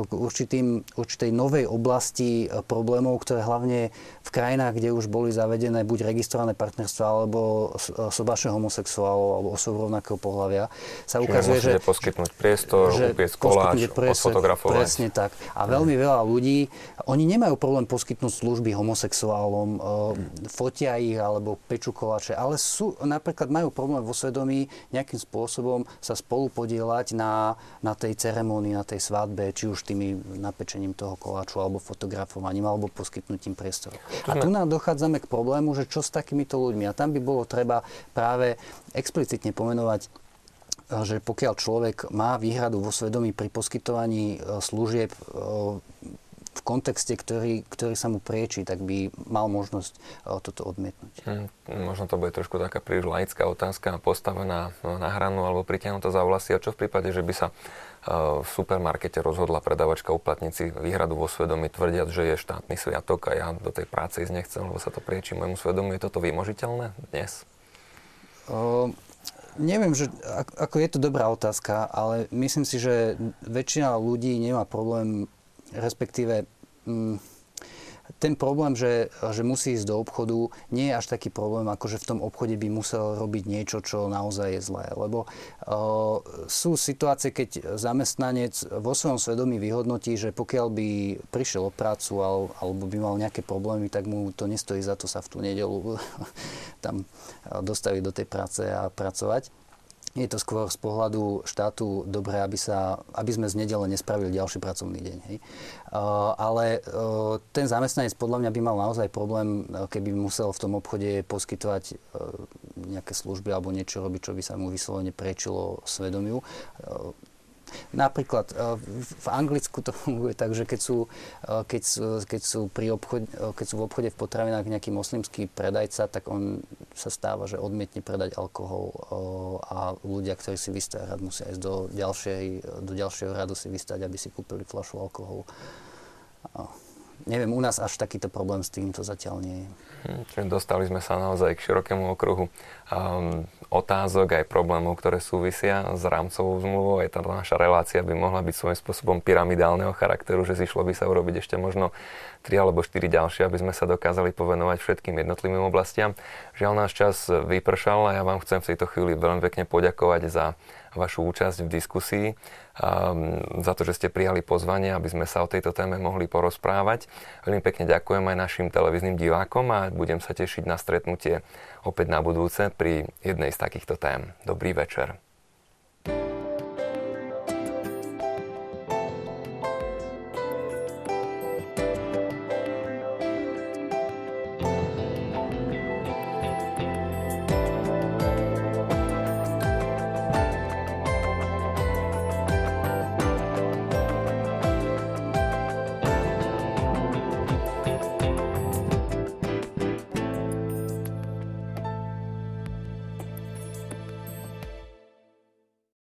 k určitým, určitej novej oblasti e, problémov, ktoré hlavne v krajinách, kde už boli zavedené buď registrované partnerstva alebo e, sobáše homosexuálov alebo osob rovnakého pohľavia, sa Čiže ukazuje, že... poskytnúť priestor, že upiecť koláč, odfotografovať. Presne tak. A veľmi veľa ľudí, oni nemajú problém poskytnúť služby homosexuálom, fotia ich alebo peču koláče, ale sú, napríklad majú problém vo svedomí nejakým spôsobom sa spolu podielať na, na tej ceremónii, na tej svadbe, či už tými napečením toho koláču, alebo fotografovaním, alebo poskytnutím priestoru. A tu nám dochádzame k problému, že čo s takýmito ľuďmi. A tam by bolo treba práve explicitne pomenovať že pokiaľ človek má výhradu vo svedomí pri poskytovaní e, služieb e, v kontexte, ktorý, ktorý sa mu prieči, tak by mal možnosť uh, toto odmietnúť. Hmm, možno to bude trošku taká príliš laická otázka, postavená no, na hranu alebo pritiahnutá za vlasy. A čo v prípade, že by sa uh, v supermarkete rozhodla predavačka uplatniť výhradu vo svedomí, tvrdiac, že je štátny sviatok a ja do tej práce ísť nechcem, lebo sa to prieči môjmu svedomiu. Je toto vymožiteľné dnes? Uh, neviem, že, ako je to dobrá otázka, ale myslím si, že väčšina ľudí nemá problém respektíve mm, ten problém, že, že musí ísť do obchodu, nie je až taký problém, ako že v tom obchode by musel robiť niečo, čo naozaj je zlé. Lebo uh, sú situácie, keď zamestnanec vo svojom svedomí vyhodnotí, že pokiaľ by prišiel o prácu al, alebo by mal nejaké problémy, tak mu to nestojí za to sa v tú nedelu tam dostaviť do tej práce a pracovať je to skôr z pohľadu štátu dobré, aby, sa, aby sme z nedele nespravili ďalší pracovný deň. Hej. Ale ten zamestnanec podľa mňa by mal naozaj problém, keby musel v tom obchode poskytovať nejaké služby alebo niečo robiť, čo by sa mu vyslovene prečilo svedomiu. Napríklad e, v Anglicku to funguje tak, že keď sú, e, keď sú, keď sú, pri obchode, keď sú v obchode v potravinách nejaký moslimský predajca, tak on sa stáva, že odmietne predať alkohol e, a ľudia, ktorí si vystajú rad, musia ísť do, ďalšej, do ďalšieho radu si vystať, aby si kúpili fľašu alkoholu. Neviem, u nás až takýto problém s týmto zatiaľ nie je. Hm, čiže dostali sme sa naozaj k širokému okruhu um, otázok aj problémov, ktoré súvisia s rámcovou zmluvou. Aj tá naša relácia by mohla byť svojím spôsobom pyramidálneho charakteru, že zišlo by sa urobiť ešte možno tri alebo štyri ďalšie, aby sme sa dokázali povenovať všetkým jednotlivým oblastiam. Žiaľ, náš čas vypršal a ja vám chcem v tejto chvíli veľmi pekne poďakovať za vašu účasť v diskusii, um, za to, že ste prijali pozvanie, aby sme sa o tejto téme mohli porozprávať. Veľmi pekne ďakujem aj našim televíznym divákom a budem sa tešiť na stretnutie opäť na budúce pri jednej z takýchto tém. Dobrý večer.